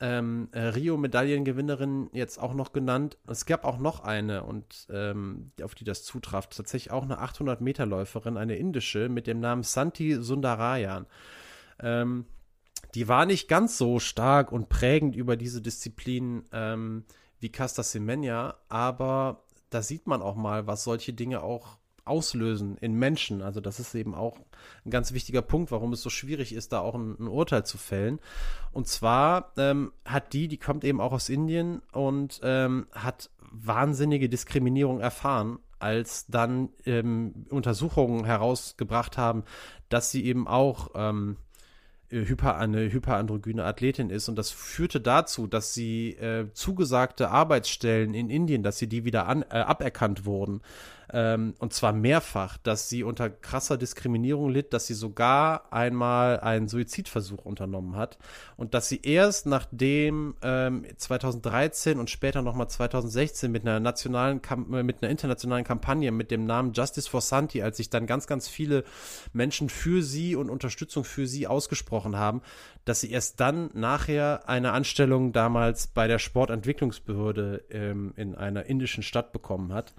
S2: ähm, äh, Rio-Medaillengewinnerin jetzt auch noch genannt. Es gab auch noch eine, und ähm, auf die das zutraf, tatsächlich auch eine 800-Meter-Läuferin, eine indische, mit dem Namen Santi Sundarayan. Ähm, die war nicht ganz so stark und prägend über diese Disziplin ähm, wie Casta Semenya, aber da sieht man auch mal, was solche Dinge auch auslösen in Menschen. Also das ist eben auch ein ganz wichtiger Punkt, warum es so schwierig ist, da auch ein, ein Urteil zu fällen. Und zwar ähm, hat die, die kommt eben auch aus Indien und ähm, hat wahnsinnige Diskriminierung erfahren, als dann ähm, Untersuchungen herausgebracht haben, dass sie eben auch ähm, äh, hyper, eine hyperandrogyne Athletin ist. Und das führte dazu, dass sie äh, zugesagte Arbeitsstellen in Indien, dass sie die wieder an, äh, aberkannt wurden ähm, und zwar mehrfach, dass sie unter krasser Diskriminierung litt, dass sie sogar einmal einen Suizidversuch unternommen hat und dass sie erst nachdem ähm, 2013 und später nochmal 2016 mit einer nationalen, äh, mit einer internationalen Kampagne mit dem Namen Justice for Santi, als sich dann ganz, ganz viele Menschen für sie und Unterstützung für sie ausgesprochen haben, dass sie erst dann nachher eine Anstellung damals bei der Sportentwicklungsbehörde ähm, in einer indischen Stadt bekommen hat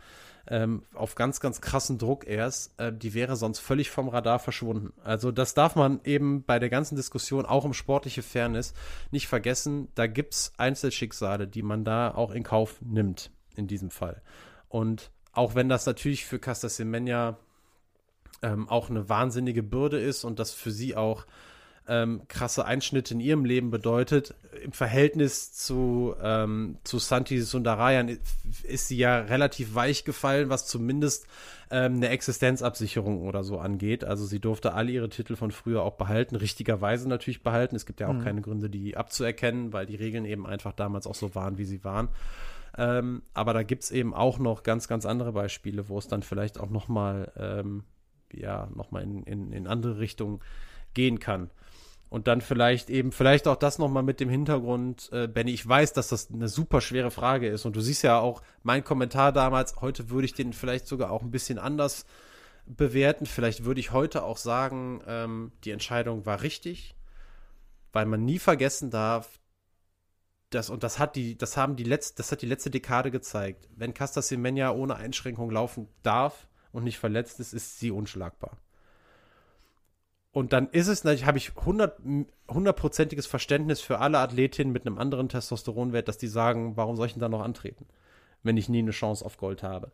S2: ähm, auf ganz, ganz krassen Druck erst, äh, die wäre sonst völlig vom Radar verschwunden. Also das darf man eben bei der ganzen Diskussion auch um sportliche Fairness nicht vergessen. Da gibt es Einzelschicksale, die man da auch in Kauf nimmt, in diesem Fall. Und auch wenn das natürlich für Casta Semenya ähm, auch eine wahnsinnige Bürde ist und das für sie auch ähm, krasse Einschnitte in ihrem Leben bedeutet. Im Verhältnis zu, ähm, zu Santi Sundarayan ist sie ja relativ weich gefallen, was zumindest ähm, eine Existenzabsicherung oder so angeht. Also sie durfte alle ihre Titel von früher auch behalten, richtigerweise natürlich behalten. Es gibt ja auch mhm. keine Gründe, die abzuerkennen, weil die Regeln eben einfach damals auch so waren, wie sie waren. Ähm, aber da gibt es eben auch noch ganz, ganz andere Beispiele, wo es dann vielleicht auch nochmal, ähm, ja, nochmal in, in, in andere Richtungen gehen kann. Und dann vielleicht eben, vielleicht auch das nochmal mit dem Hintergrund, äh, Benny, ich weiß, dass das eine super schwere Frage ist. Und du siehst ja auch mein Kommentar damals, heute würde ich den vielleicht sogar auch ein bisschen anders bewerten. Vielleicht würde ich heute auch sagen, ähm, die Entscheidung war richtig, weil man nie vergessen darf, dass, und das hat die, das haben die letzte, das hat die letzte Dekade gezeigt. Wenn Casta Semenya ohne Einschränkung laufen darf und nicht verletzt ist, ist sie unschlagbar. Und dann ist es natürlich, habe ich hundertprozentiges Verständnis für alle Athletinnen mit einem anderen Testosteronwert, dass die sagen, warum soll ich denn da noch antreten, wenn ich nie eine Chance auf Gold habe.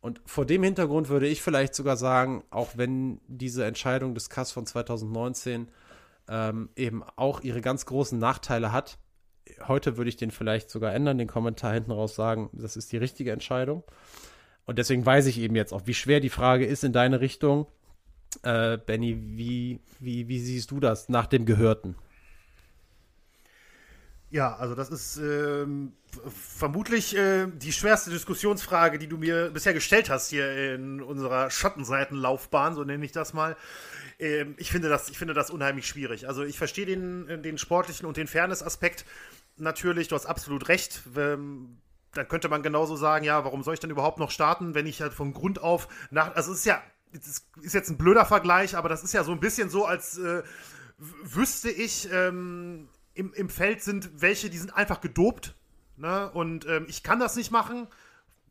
S2: Und vor dem Hintergrund würde ich vielleicht sogar sagen, auch wenn diese Entscheidung des CAS von 2019 ähm, eben auch ihre ganz großen Nachteile hat, heute würde ich den vielleicht sogar ändern, den Kommentar hinten raus sagen, das ist die richtige Entscheidung. Und deswegen weiß ich eben jetzt auch, wie schwer die Frage ist in deine Richtung. Äh, Benny, wie, wie, wie siehst du das nach dem Gehörten?
S1: Ja, also das ist ähm, vermutlich äh, die schwerste Diskussionsfrage, die du mir bisher gestellt hast hier in unserer Schattenseitenlaufbahn, so nenne ich das mal. Ähm, ich, finde das, ich finde das unheimlich schwierig. Also ich verstehe den, den sportlichen und den Fairness-Aspekt natürlich, du hast absolut recht. Ähm, dann könnte man genauso sagen, ja, warum soll ich dann überhaupt noch starten, wenn ich halt von Grund auf nach, also es ist ja das ist jetzt ein blöder Vergleich, aber das ist ja so ein bisschen so, als äh, wüsste ich, ähm, im, im Feld sind welche, die sind einfach gedopt. Ne? Und ähm, ich kann das nicht machen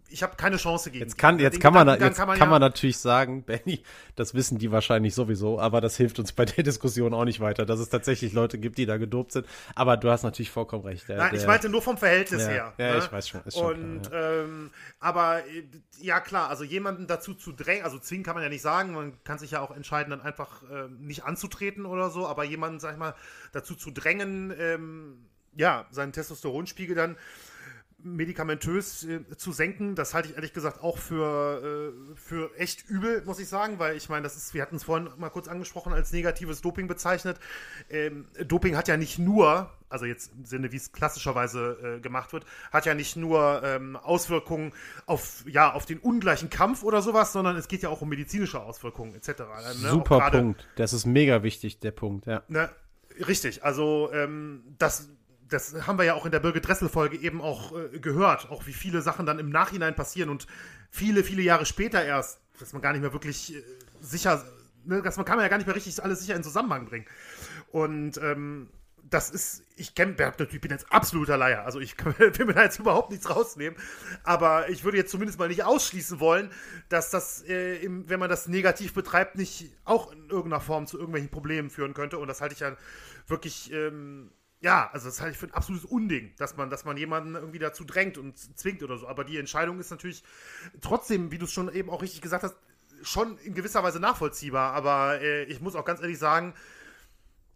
S1: ich habe keine Chance gegen.
S2: Jetzt kann, jetzt kann man, jetzt kann man, kann man natürlich sagen, Benny, das wissen die wahrscheinlich sowieso, aber das hilft uns bei der Diskussion auch nicht weiter, dass es tatsächlich Leute gibt, die da gedopt sind. Aber du hast natürlich vollkommen recht.
S1: Der, Nein, der, ich meinte nur vom Verhältnis
S2: ja,
S1: her.
S2: Ja, ne? ich weiß schon. schon
S1: Und klar, ja. ähm, aber ja klar, also jemanden dazu zu drängen, also zwingen kann man ja nicht sagen, man kann sich ja auch entscheiden, dann einfach äh, nicht anzutreten oder so, aber jemanden, sag ich mal, dazu zu drängen, ähm, ja, seinen Testosteronspiegel dann medikamentös äh, zu senken, das halte ich ehrlich gesagt auch für, äh, für echt übel, muss ich sagen, weil ich meine, das ist, wir hatten es vorhin mal kurz angesprochen, als negatives Doping bezeichnet. Ähm, Doping hat ja nicht nur, also jetzt im Sinne, wie es klassischerweise äh, gemacht wird, hat ja nicht nur ähm, Auswirkungen auf, ja, auf den ungleichen Kampf oder sowas, sondern es geht ja auch um medizinische Auswirkungen etc.
S2: Ne? Super grade, Punkt. Das ist mega wichtig, der Punkt, ja.
S1: Ne, richtig, also ähm, das das haben wir ja auch in der Birgit Dressel-Folge eben auch äh, gehört, auch wie viele Sachen dann im Nachhinein passieren und viele, viele Jahre später erst, dass man gar nicht mehr wirklich äh, sicher, ne, dass man kann man ja gar nicht mehr richtig alles sicher in Zusammenhang bringen. Und ähm, das ist, ich kenne natürlich, bin jetzt absoluter Leier, also ich will mir da jetzt überhaupt nichts rausnehmen, aber ich würde jetzt zumindest mal nicht ausschließen wollen, dass das, äh, im, wenn man das negativ betreibt, nicht auch in irgendeiner Form zu irgendwelchen Problemen führen könnte und das halte ich ja wirklich, ähm, ja, also das halte ich für ein absolutes Unding, dass man, dass man jemanden irgendwie dazu drängt und zwingt oder so, aber die Entscheidung ist natürlich trotzdem, wie du es schon eben auch richtig gesagt hast, schon in gewisser Weise nachvollziehbar, aber äh, ich muss auch ganz ehrlich sagen,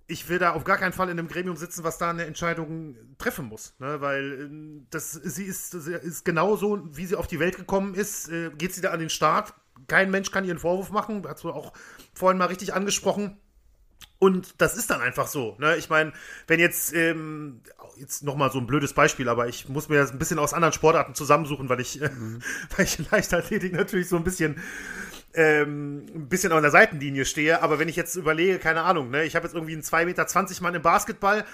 S1: ich will da auf gar keinen Fall in einem Gremium sitzen, was da eine Entscheidung treffen muss. Ne? Weil ähm, das, sie ist, ist genauso, wie sie auf die Welt gekommen ist, äh, geht sie da an den Start. Kein Mensch kann ihren Vorwurf machen, hat du auch vorhin mal richtig angesprochen. Und das ist dann einfach so. Ne? Ich meine, wenn jetzt, ähm, jetzt nochmal so ein blödes Beispiel, aber ich muss mir das ein bisschen aus anderen Sportarten zusammensuchen, weil ich, mhm. weil ich in Leichtathletik natürlich so ein bisschen ähm, ein bisschen an der Seitenlinie stehe. Aber wenn ich jetzt überlege, keine Ahnung, ne, ich habe jetzt irgendwie einen 2,20 Meter Mann im Basketball,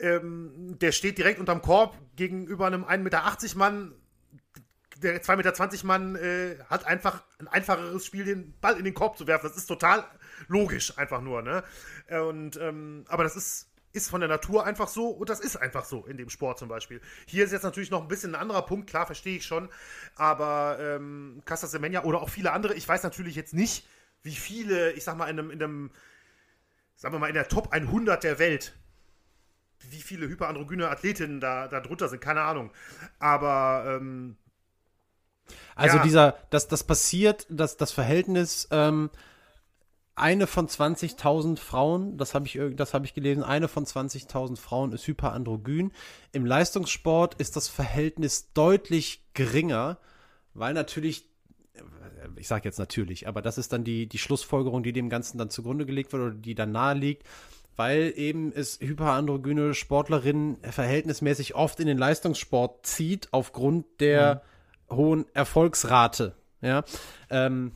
S1: ähm, der steht direkt unterm Korb gegenüber einem 1,80 Meter Mann. Der 2,20 Meter Mann äh, hat einfach ein einfacheres Spiel, den Ball in den Korb zu werfen. Das ist total logisch, einfach nur. Ne? Und, ähm, aber das ist ist von der Natur einfach so und das ist einfach so in dem Sport zum Beispiel. Hier ist jetzt natürlich noch ein bisschen ein anderer Punkt, klar, verstehe ich schon, aber ähm, Casas Semenya oder auch viele andere, ich weiß natürlich jetzt nicht, wie viele, ich sag mal, in einem, in einem, sagen wir mal, in der Top 100 der Welt, wie viele hyperandrogyne Athletinnen da, da drunter sind, keine Ahnung. Aber, ähm,
S2: also ja. dieser, dass das passiert, dass das Verhältnis ähm, eine von 20.000 Frauen, das habe ich, das hab ich gelesen, eine von 20.000 Frauen ist hyperandrogyn. Im Leistungssport ist das Verhältnis deutlich geringer, weil natürlich, äh, ich sage jetzt natürlich, aber das ist dann die, die Schlussfolgerung, die dem Ganzen dann zugrunde gelegt wird oder die dann nahe liegt, weil eben es hyperandrogyne Sportlerinnen verhältnismäßig oft in den Leistungssport zieht, aufgrund der mhm. hohen Erfolgsrate. Ja, ähm,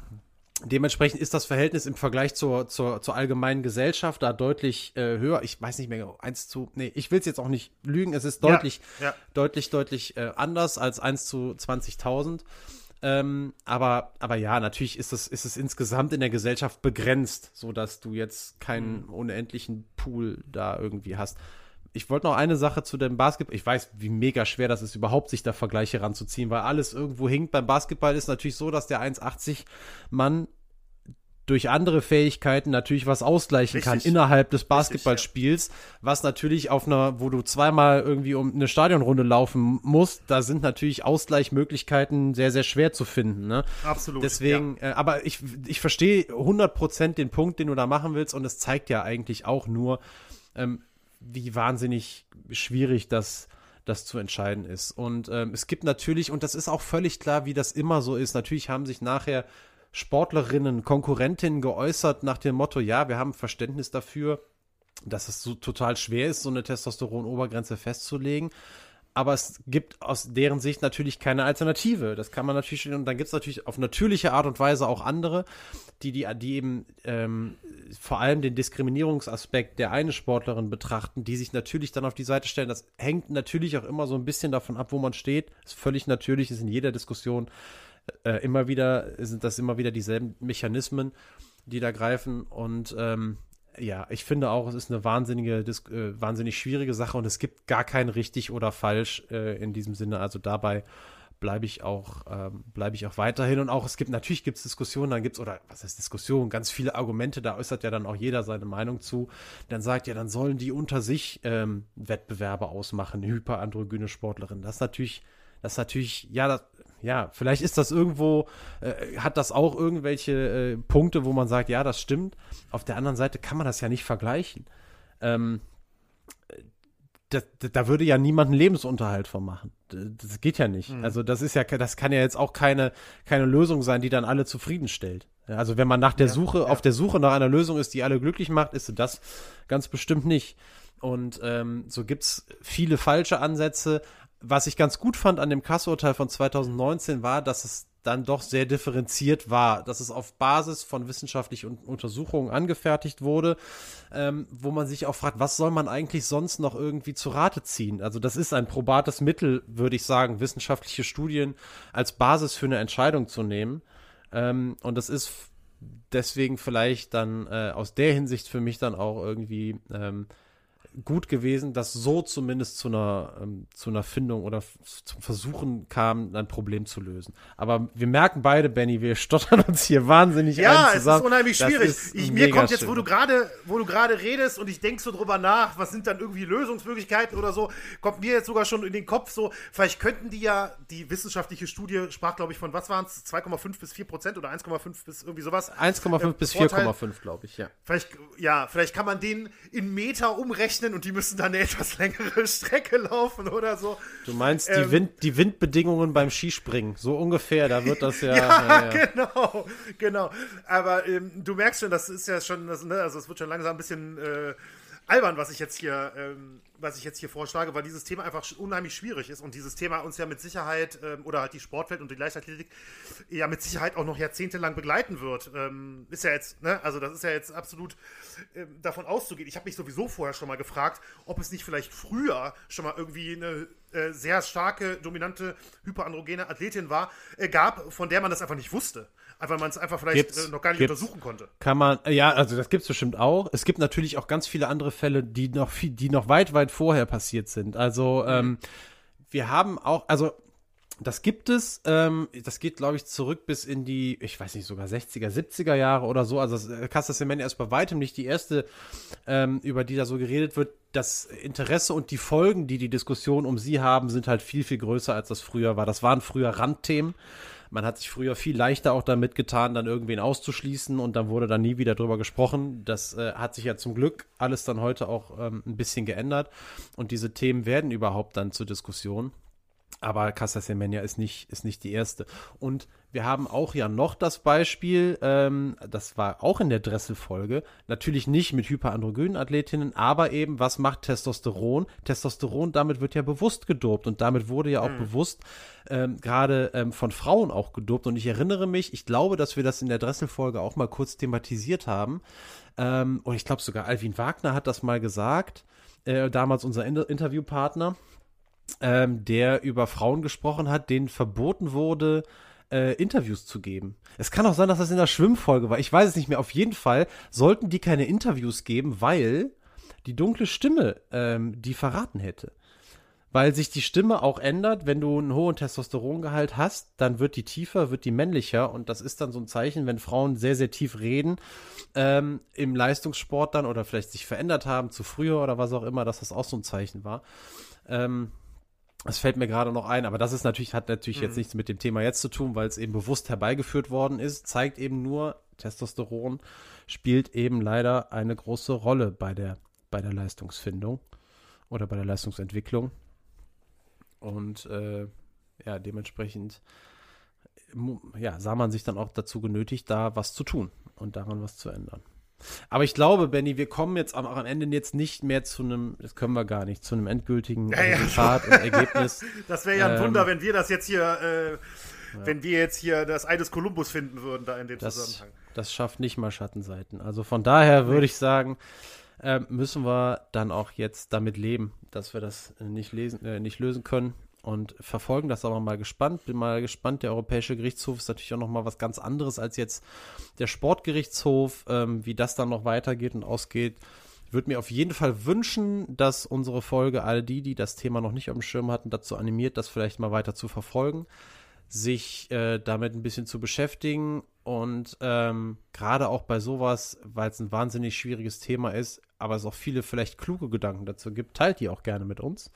S2: Dementsprechend ist das Verhältnis im Vergleich zur, zur, zur allgemeinen Gesellschaft da deutlich äh, höher. Ich weiß nicht mehr, genau, eins zu, nee, ich will es jetzt auch nicht lügen, es ist deutlich, ja, ja. deutlich, deutlich äh, anders als 1 zu 20.000. Ähm, aber, aber ja, natürlich ist es, ist es insgesamt in der Gesellschaft begrenzt, so dass du jetzt keinen mhm. unendlichen Pool da irgendwie hast. Ich wollte noch eine Sache zu dem Basketball. Ich weiß, wie mega schwer das ist, überhaupt sich da Vergleiche ranzuziehen, weil alles irgendwo hinkt. Beim Basketball ist natürlich so, dass der 1,80 Mann durch andere Fähigkeiten natürlich was ausgleichen Richtig. kann innerhalb des Basketballspiels, ja. was natürlich auf einer, wo du zweimal irgendwie um eine Stadionrunde laufen musst, da sind natürlich Ausgleichmöglichkeiten sehr, sehr schwer zu finden. Ne?
S1: Absolut.
S2: Deswegen, ja. äh, aber ich, ich verstehe 100% den Punkt, den du da machen willst und es zeigt ja eigentlich auch nur, ähm, wie wahnsinnig schwierig das das zu entscheiden ist. Und ähm, es gibt natürlich, und das ist auch völlig klar, wie das immer so ist, natürlich haben sich nachher Sportlerinnen, Konkurrentinnen geäußert nach dem Motto, ja, wir haben Verständnis dafür, dass es so total schwer ist, so eine Testosteron-Obergrenze festzulegen. Aber es gibt aus deren Sicht natürlich keine Alternative. Das kann man natürlich, und dann gibt es natürlich auf natürliche Art und Weise auch andere, die, die, die eben ähm, vor allem den Diskriminierungsaspekt der eine Sportlerin betrachten, die sich natürlich dann auf die Seite stellen. Das hängt natürlich auch immer so ein bisschen davon ab, wo man steht. Ist völlig natürlich, ist in jeder Diskussion äh, immer wieder, sind das immer wieder dieselben Mechanismen, die da greifen. Und ähm, ja, ich finde auch, es ist eine wahnsinnige, äh, wahnsinnig schwierige Sache und es gibt gar kein richtig oder falsch äh, in diesem Sinne. Also dabei bleibe ich auch, ähm, bleibe ich auch weiterhin. Und auch es gibt, natürlich gibt es Diskussionen, dann gibt es, oder was heißt Diskussion, ganz viele Argumente, da äußert ja dann auch jeder seine Meinung zu. Dann sagt ja, dann sollen die unter sich ähm, Wettbewerbe ausmachen, hyperandrogyne Sportlerinnen. Das ist natürlich, das ist natürlich, ja, das, ja, vielleicht ist das irgendwo, äh, hat das auch irgendwelche äh, Punkte, wo man sagt, ja, das stimmt. Auf der anderen Seite kann man das ja nicht vergleichen. Ähm, da, da würde ja niemand einen Lebensunterhalt von machen. Das geht ja nicht. Mhm. Also das ist ja, das kann ja jetzt auch keine, keine Lösung sein, die dann alle zufriedenstellt. Also wenn man nach der ja, Suche, ja. auf der Suche nach einer Lösung ist, die alle glücklich macht, ist das ganz bestimmt nicht. Und ähm, so gibt's viele falsche Ansätze, was ich ganz gut fand an dem Kassurteil von 2019 war, dass es dann doch sehr differenziert war, dass es auf Basis von wissenschaftlichen Untersuchungen angefertigt wurde, ähm, wo man sich auch fragt, was soll man eigentlich sonst noch irgendwie zu Rate ziehen? Also das ist ein probates Mittel, würde ich sagen, wissenschaftliche Studien als Basis für eine Entscheidung zu nehmen. Ähm, und das ist deswegen vielleicht dann äh, aus der Hinsicht für mich dann auch irgendwie ähm, gut gewesen, dass so zumindest zu einer, ähm, zu einer Findung oder zum Versuchen kam, ein Problem zu lösen. Aber wir merken beide, Benny, wir stottern uns hier wahnsinnig
S1: Ja, es ist unheimlich schwierig. Ich, mir kommt jetzt, wo du gerade, wo du gerade redest und ich denk so drüber nach, was sind dann irgendwie Lösungsmöglichkeiten oder so, kommt mir jetzt sogar schon in den Kopf so, vielleicht könnten die ja, die wissenschaftliche Studie sprach, glaube ich, von was waren es, 2,5 bis 4 Prozent oder 1,5 bis irgendwie sowas.
S2: 1,5 äh, bis 4,5, glaube ich, ja.
S1: Vielleicht, ja, vielleicht kann man den in Meter umrechnen und die müssen dann eine etwas längere Strecke laufen oder so.
S2: Du meinst ähm, die, Wind, die Windbedingungen beim Skispringen, so ungefähr, da wird das ja.
S1: ja, ja, genau, genau. Aber ähm, du merkst schon, das ist ja schon, das, ne, also es wird schon langsam ein bisschen äh, albern, was ich jetzt hier, ähm, was ich jetzt hier vorschlage, weil dieses Thema einfach unheimlich schwierig ist und dieses Thema uns ja mit Sicherheit ähm, oder halt die Sportwelt und die Leichtathletik ja mit Sicherheit auch noch jahrzehntelang begleiten wird. Ähm, ist ja jetzt, ne, also das ist ja jetzt absolut ähm, davon auszugehen. Ich habe mich sowieso vorher schon mal gefragt, ob es nicht vielleicht früher schon mal irgendwie eine äh, sehr starke, dominante, hyperandrogene Athletin war, äh, gab, von der man das einfach nicht wusste. Einfach man es einfach vielleicht äh, noch gar nicht untersuchen konnte.
S2: Kann man, ja, also das gibt es bestimmt auch. Es gibt natürlich auch ganz viele andere Fälle, die noch viel, die noch weit, weit vorher passiert sind. Also mhm. ähm, wir haben auch, also das gibt es, ähm, das geht, glaube ich, zurück bis in die, ich weiß nicht, sogar 60er, 70er Jahre oder so. Also äh, Casta Semenya ist bei weitem nicht die erste, ähm, über die da so geredet wird. Das Interesse und die Folgen, die die Diskussion um sie haben, sind halt viel, viel größer, als das früher war. Das waren früher Randthemen. Man hat sich früher viel leichter auch damit getan, dann irgendwen auszuschließen und dann wurde dann nie wieder drüber gesprochen. Das äh, hat sich ja zum Glück alles dann heute auch ähm, ein bisschen geändert und diese Themen werden überhaupt dann zur Diskussion. Aber Casa Semenya ist nicht, ist nicht die erste. Und wir haben auch ja noch das Beispiel, ähm, das war auch in der Dressel-Folge, natürlich nicht mit hyperandrogynen Athletinnen, aber eben, was macht Testosteron? Testosteron, damit wird ja bewusst gedopt und damit wurde ja auch mhm. bewusst ähm, gerade ähm, von Frauen auch gedopt. Und ich erinnere mich, ich glaube, dass wir das in der Dressel-Folge auch mal kurz thematisiert haben. Ähm, und ich glaube sogar Alvin Wagner hat das mal gesagt, äh, damals unser Inter Interviewpartner ähm, der über Frauen gesprochen hat, denen verboten wurde, äh, Interviews zu geben. Es kann auch sein, dass das in der Schwimmfolge war. Ich weiß es nicht mehr. Auf jeden Fall sollten die keine Interviews geben, weil die dunkle Stimme ähm, die verraten hätte. Weil sich die Stimme auch ändert, wenn du einen hohen Testosterongehalt hast, dann wird die tiefer, wird die männlicher und das ist dann so ein Zeichen, wenn Frauen sehr, sehr tief reden ähm, im Leistungssport dann oder vielleicht sich verändert haben zu früher oder was auch immer, dass das auch so ein Zeichen war. Ähm, das fällt mir gerade noch ein, aber das ist natürlich, hat natürlich mhm. jetzt nichts mit dem Thema jetzt zu tun, weil es eben bewusst herbeigeführt worden ist, zeigt eben nur, Testosteron spielt eben leider eine große Rolle bei der, bei der Leistungsfindung oder bei der Leistungsentwicklung. Und äh, ja, dementsprechend ja, sah man sich dann auch dazu genötigt, da was zu tun und daran was zu ändern. Aber ich glaube, Benny, wir kommen jetzt am, am, Ende jetzt nicht mehr zu einem, das können wir gar nicht, zu einem endgültigen ja, Resultat ja. und Ergebnis.
S1: Das wäre ja ein ähm, Wunder, wenn wir das jetzt hier, äh, ja. wenn wir jetzt hier das Ei des Kolumbus finden würden, da in dem
S2: das,
S1: Zusammenhang.
S2: Das schafft nicht mal Schattenseiten. Also von daher würde ich sagen, äh, müssen wir dann auch jetzt damit leben, dass wir das nicht, lesen, äh, nicht lösen können und verfolgen das aber mal gespannt. Bin mal gespannt. Der Europäische Gerichtshof ist natürlich auch noch mal was ganz anderes als jetzt der Sportgerichtshof, ähm, wie das dann noch weitergeht und ausgeht. Würde mir auf jeden Fall wünschen, dass unsere Folge all die, die das Thema noch nicht auf dem Schirm hatten, dazu animiert, das vielleicht mal weiter zu verfolgen, sich äh, damit ein bisschen zu beschäftigen und ähm, gerade auch bei sowas, weil es ein wahnsinnig schwieriges Thema ist, aber es auch viele vielleicht kluge Gedanken dazu gibt, teilt die auch gerne mit uns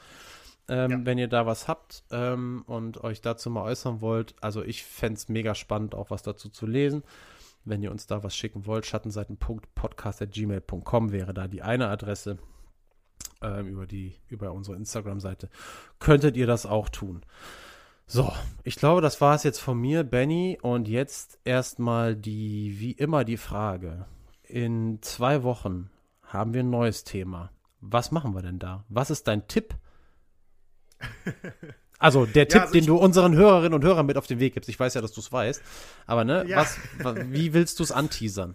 S2: ähm, ja. wenn ihr da was habt ähm, und euch dazu mal äußern wollt. Also ich fände es mega spannend, auch was dazu zu lesen. Wenn ihr uns da was schicken wollt, schattenseiten.podcast.gmail.com wäre da die eine Adresse. Ähm, über, die, über unsere Instagram-Seite könntet ihr das auch tun. So, ich glaube, das war es jetzt von mir, Benny. Und jetzt erstmal die, wie immer, die Frage. In zwei Wochen haben wir ein neues Thema. Was machen wir denn da? Was ist dein Tipp also der Tipp, ja, also den du unseren Hörerinnen und Hörern mit auf den Weg gibst. Ich weiß ja, dass du es weißt. Aber ne, ja. was, wie willst du es anteasern?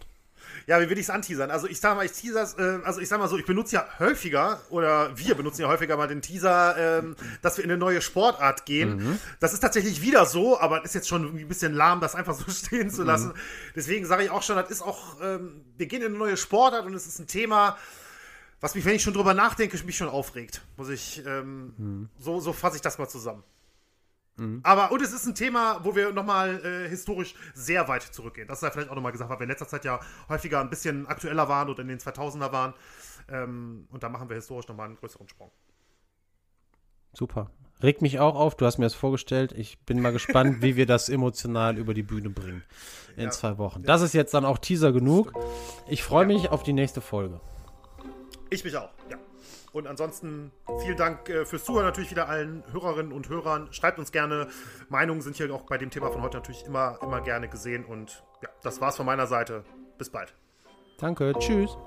S1: Ja, wie will ich es anteasern? Also ich sag mal, ich teaser, äh, also ich sag mal so, ich benutze ja häufiger oder wir benutzen ja häufiger mal den Teaser, ähm, dass wir in eine neue Sportart gehen. Mhm. Das ist tatsächlich wieder so, aber ist jetzt schon ein bisschen lahm, das einfach so stehen zu lassen. Mhm. Deswegen sage ich auch schon, das ist auch, ähm, wir gehen in eine neue Sportart und es ist ein Thema, was mich, wenn ich schon drüber nachdenke, mich schon aufregt. Muss ich, ähm, mhm. so, so fasse ich das mal zusammen. Mhm. Aber, und es ist ein Thema, wo wir nochmal äh, historisch sehr weit zurückgehen. Das sei vielleicht auch nochmal gesagt, weil wir in letzter Zeit ja häufiger ein bisschen aktueller waren oder in den 2000er waren. Ähm, und da machen wir historisch nochmal einen größeren Sprung.
S2: Super. Regt mich auch auf, du hast mir das vorgestellt. Ich bin mal gespannt, wie wir das emotional über die Bühne bringen in ja. zwei Wochen. Das ist jetzt dann auch Teaser genug. Ich freue mich ja. auf die nächste Folge.
S1: Ich mich auch, ja. Und ansonsten vielen Dank äh, fürs Zuhören natürlich wieder allen Hörerinnen und Hörern. Schreibt uns gerne. Meinungen sind hier auch bei dem Thema von heute natürlich immer, immer gerne gesehen. Und ja, das war's von meiner Seite. Bis bald.
S2: Danke. Tschüss.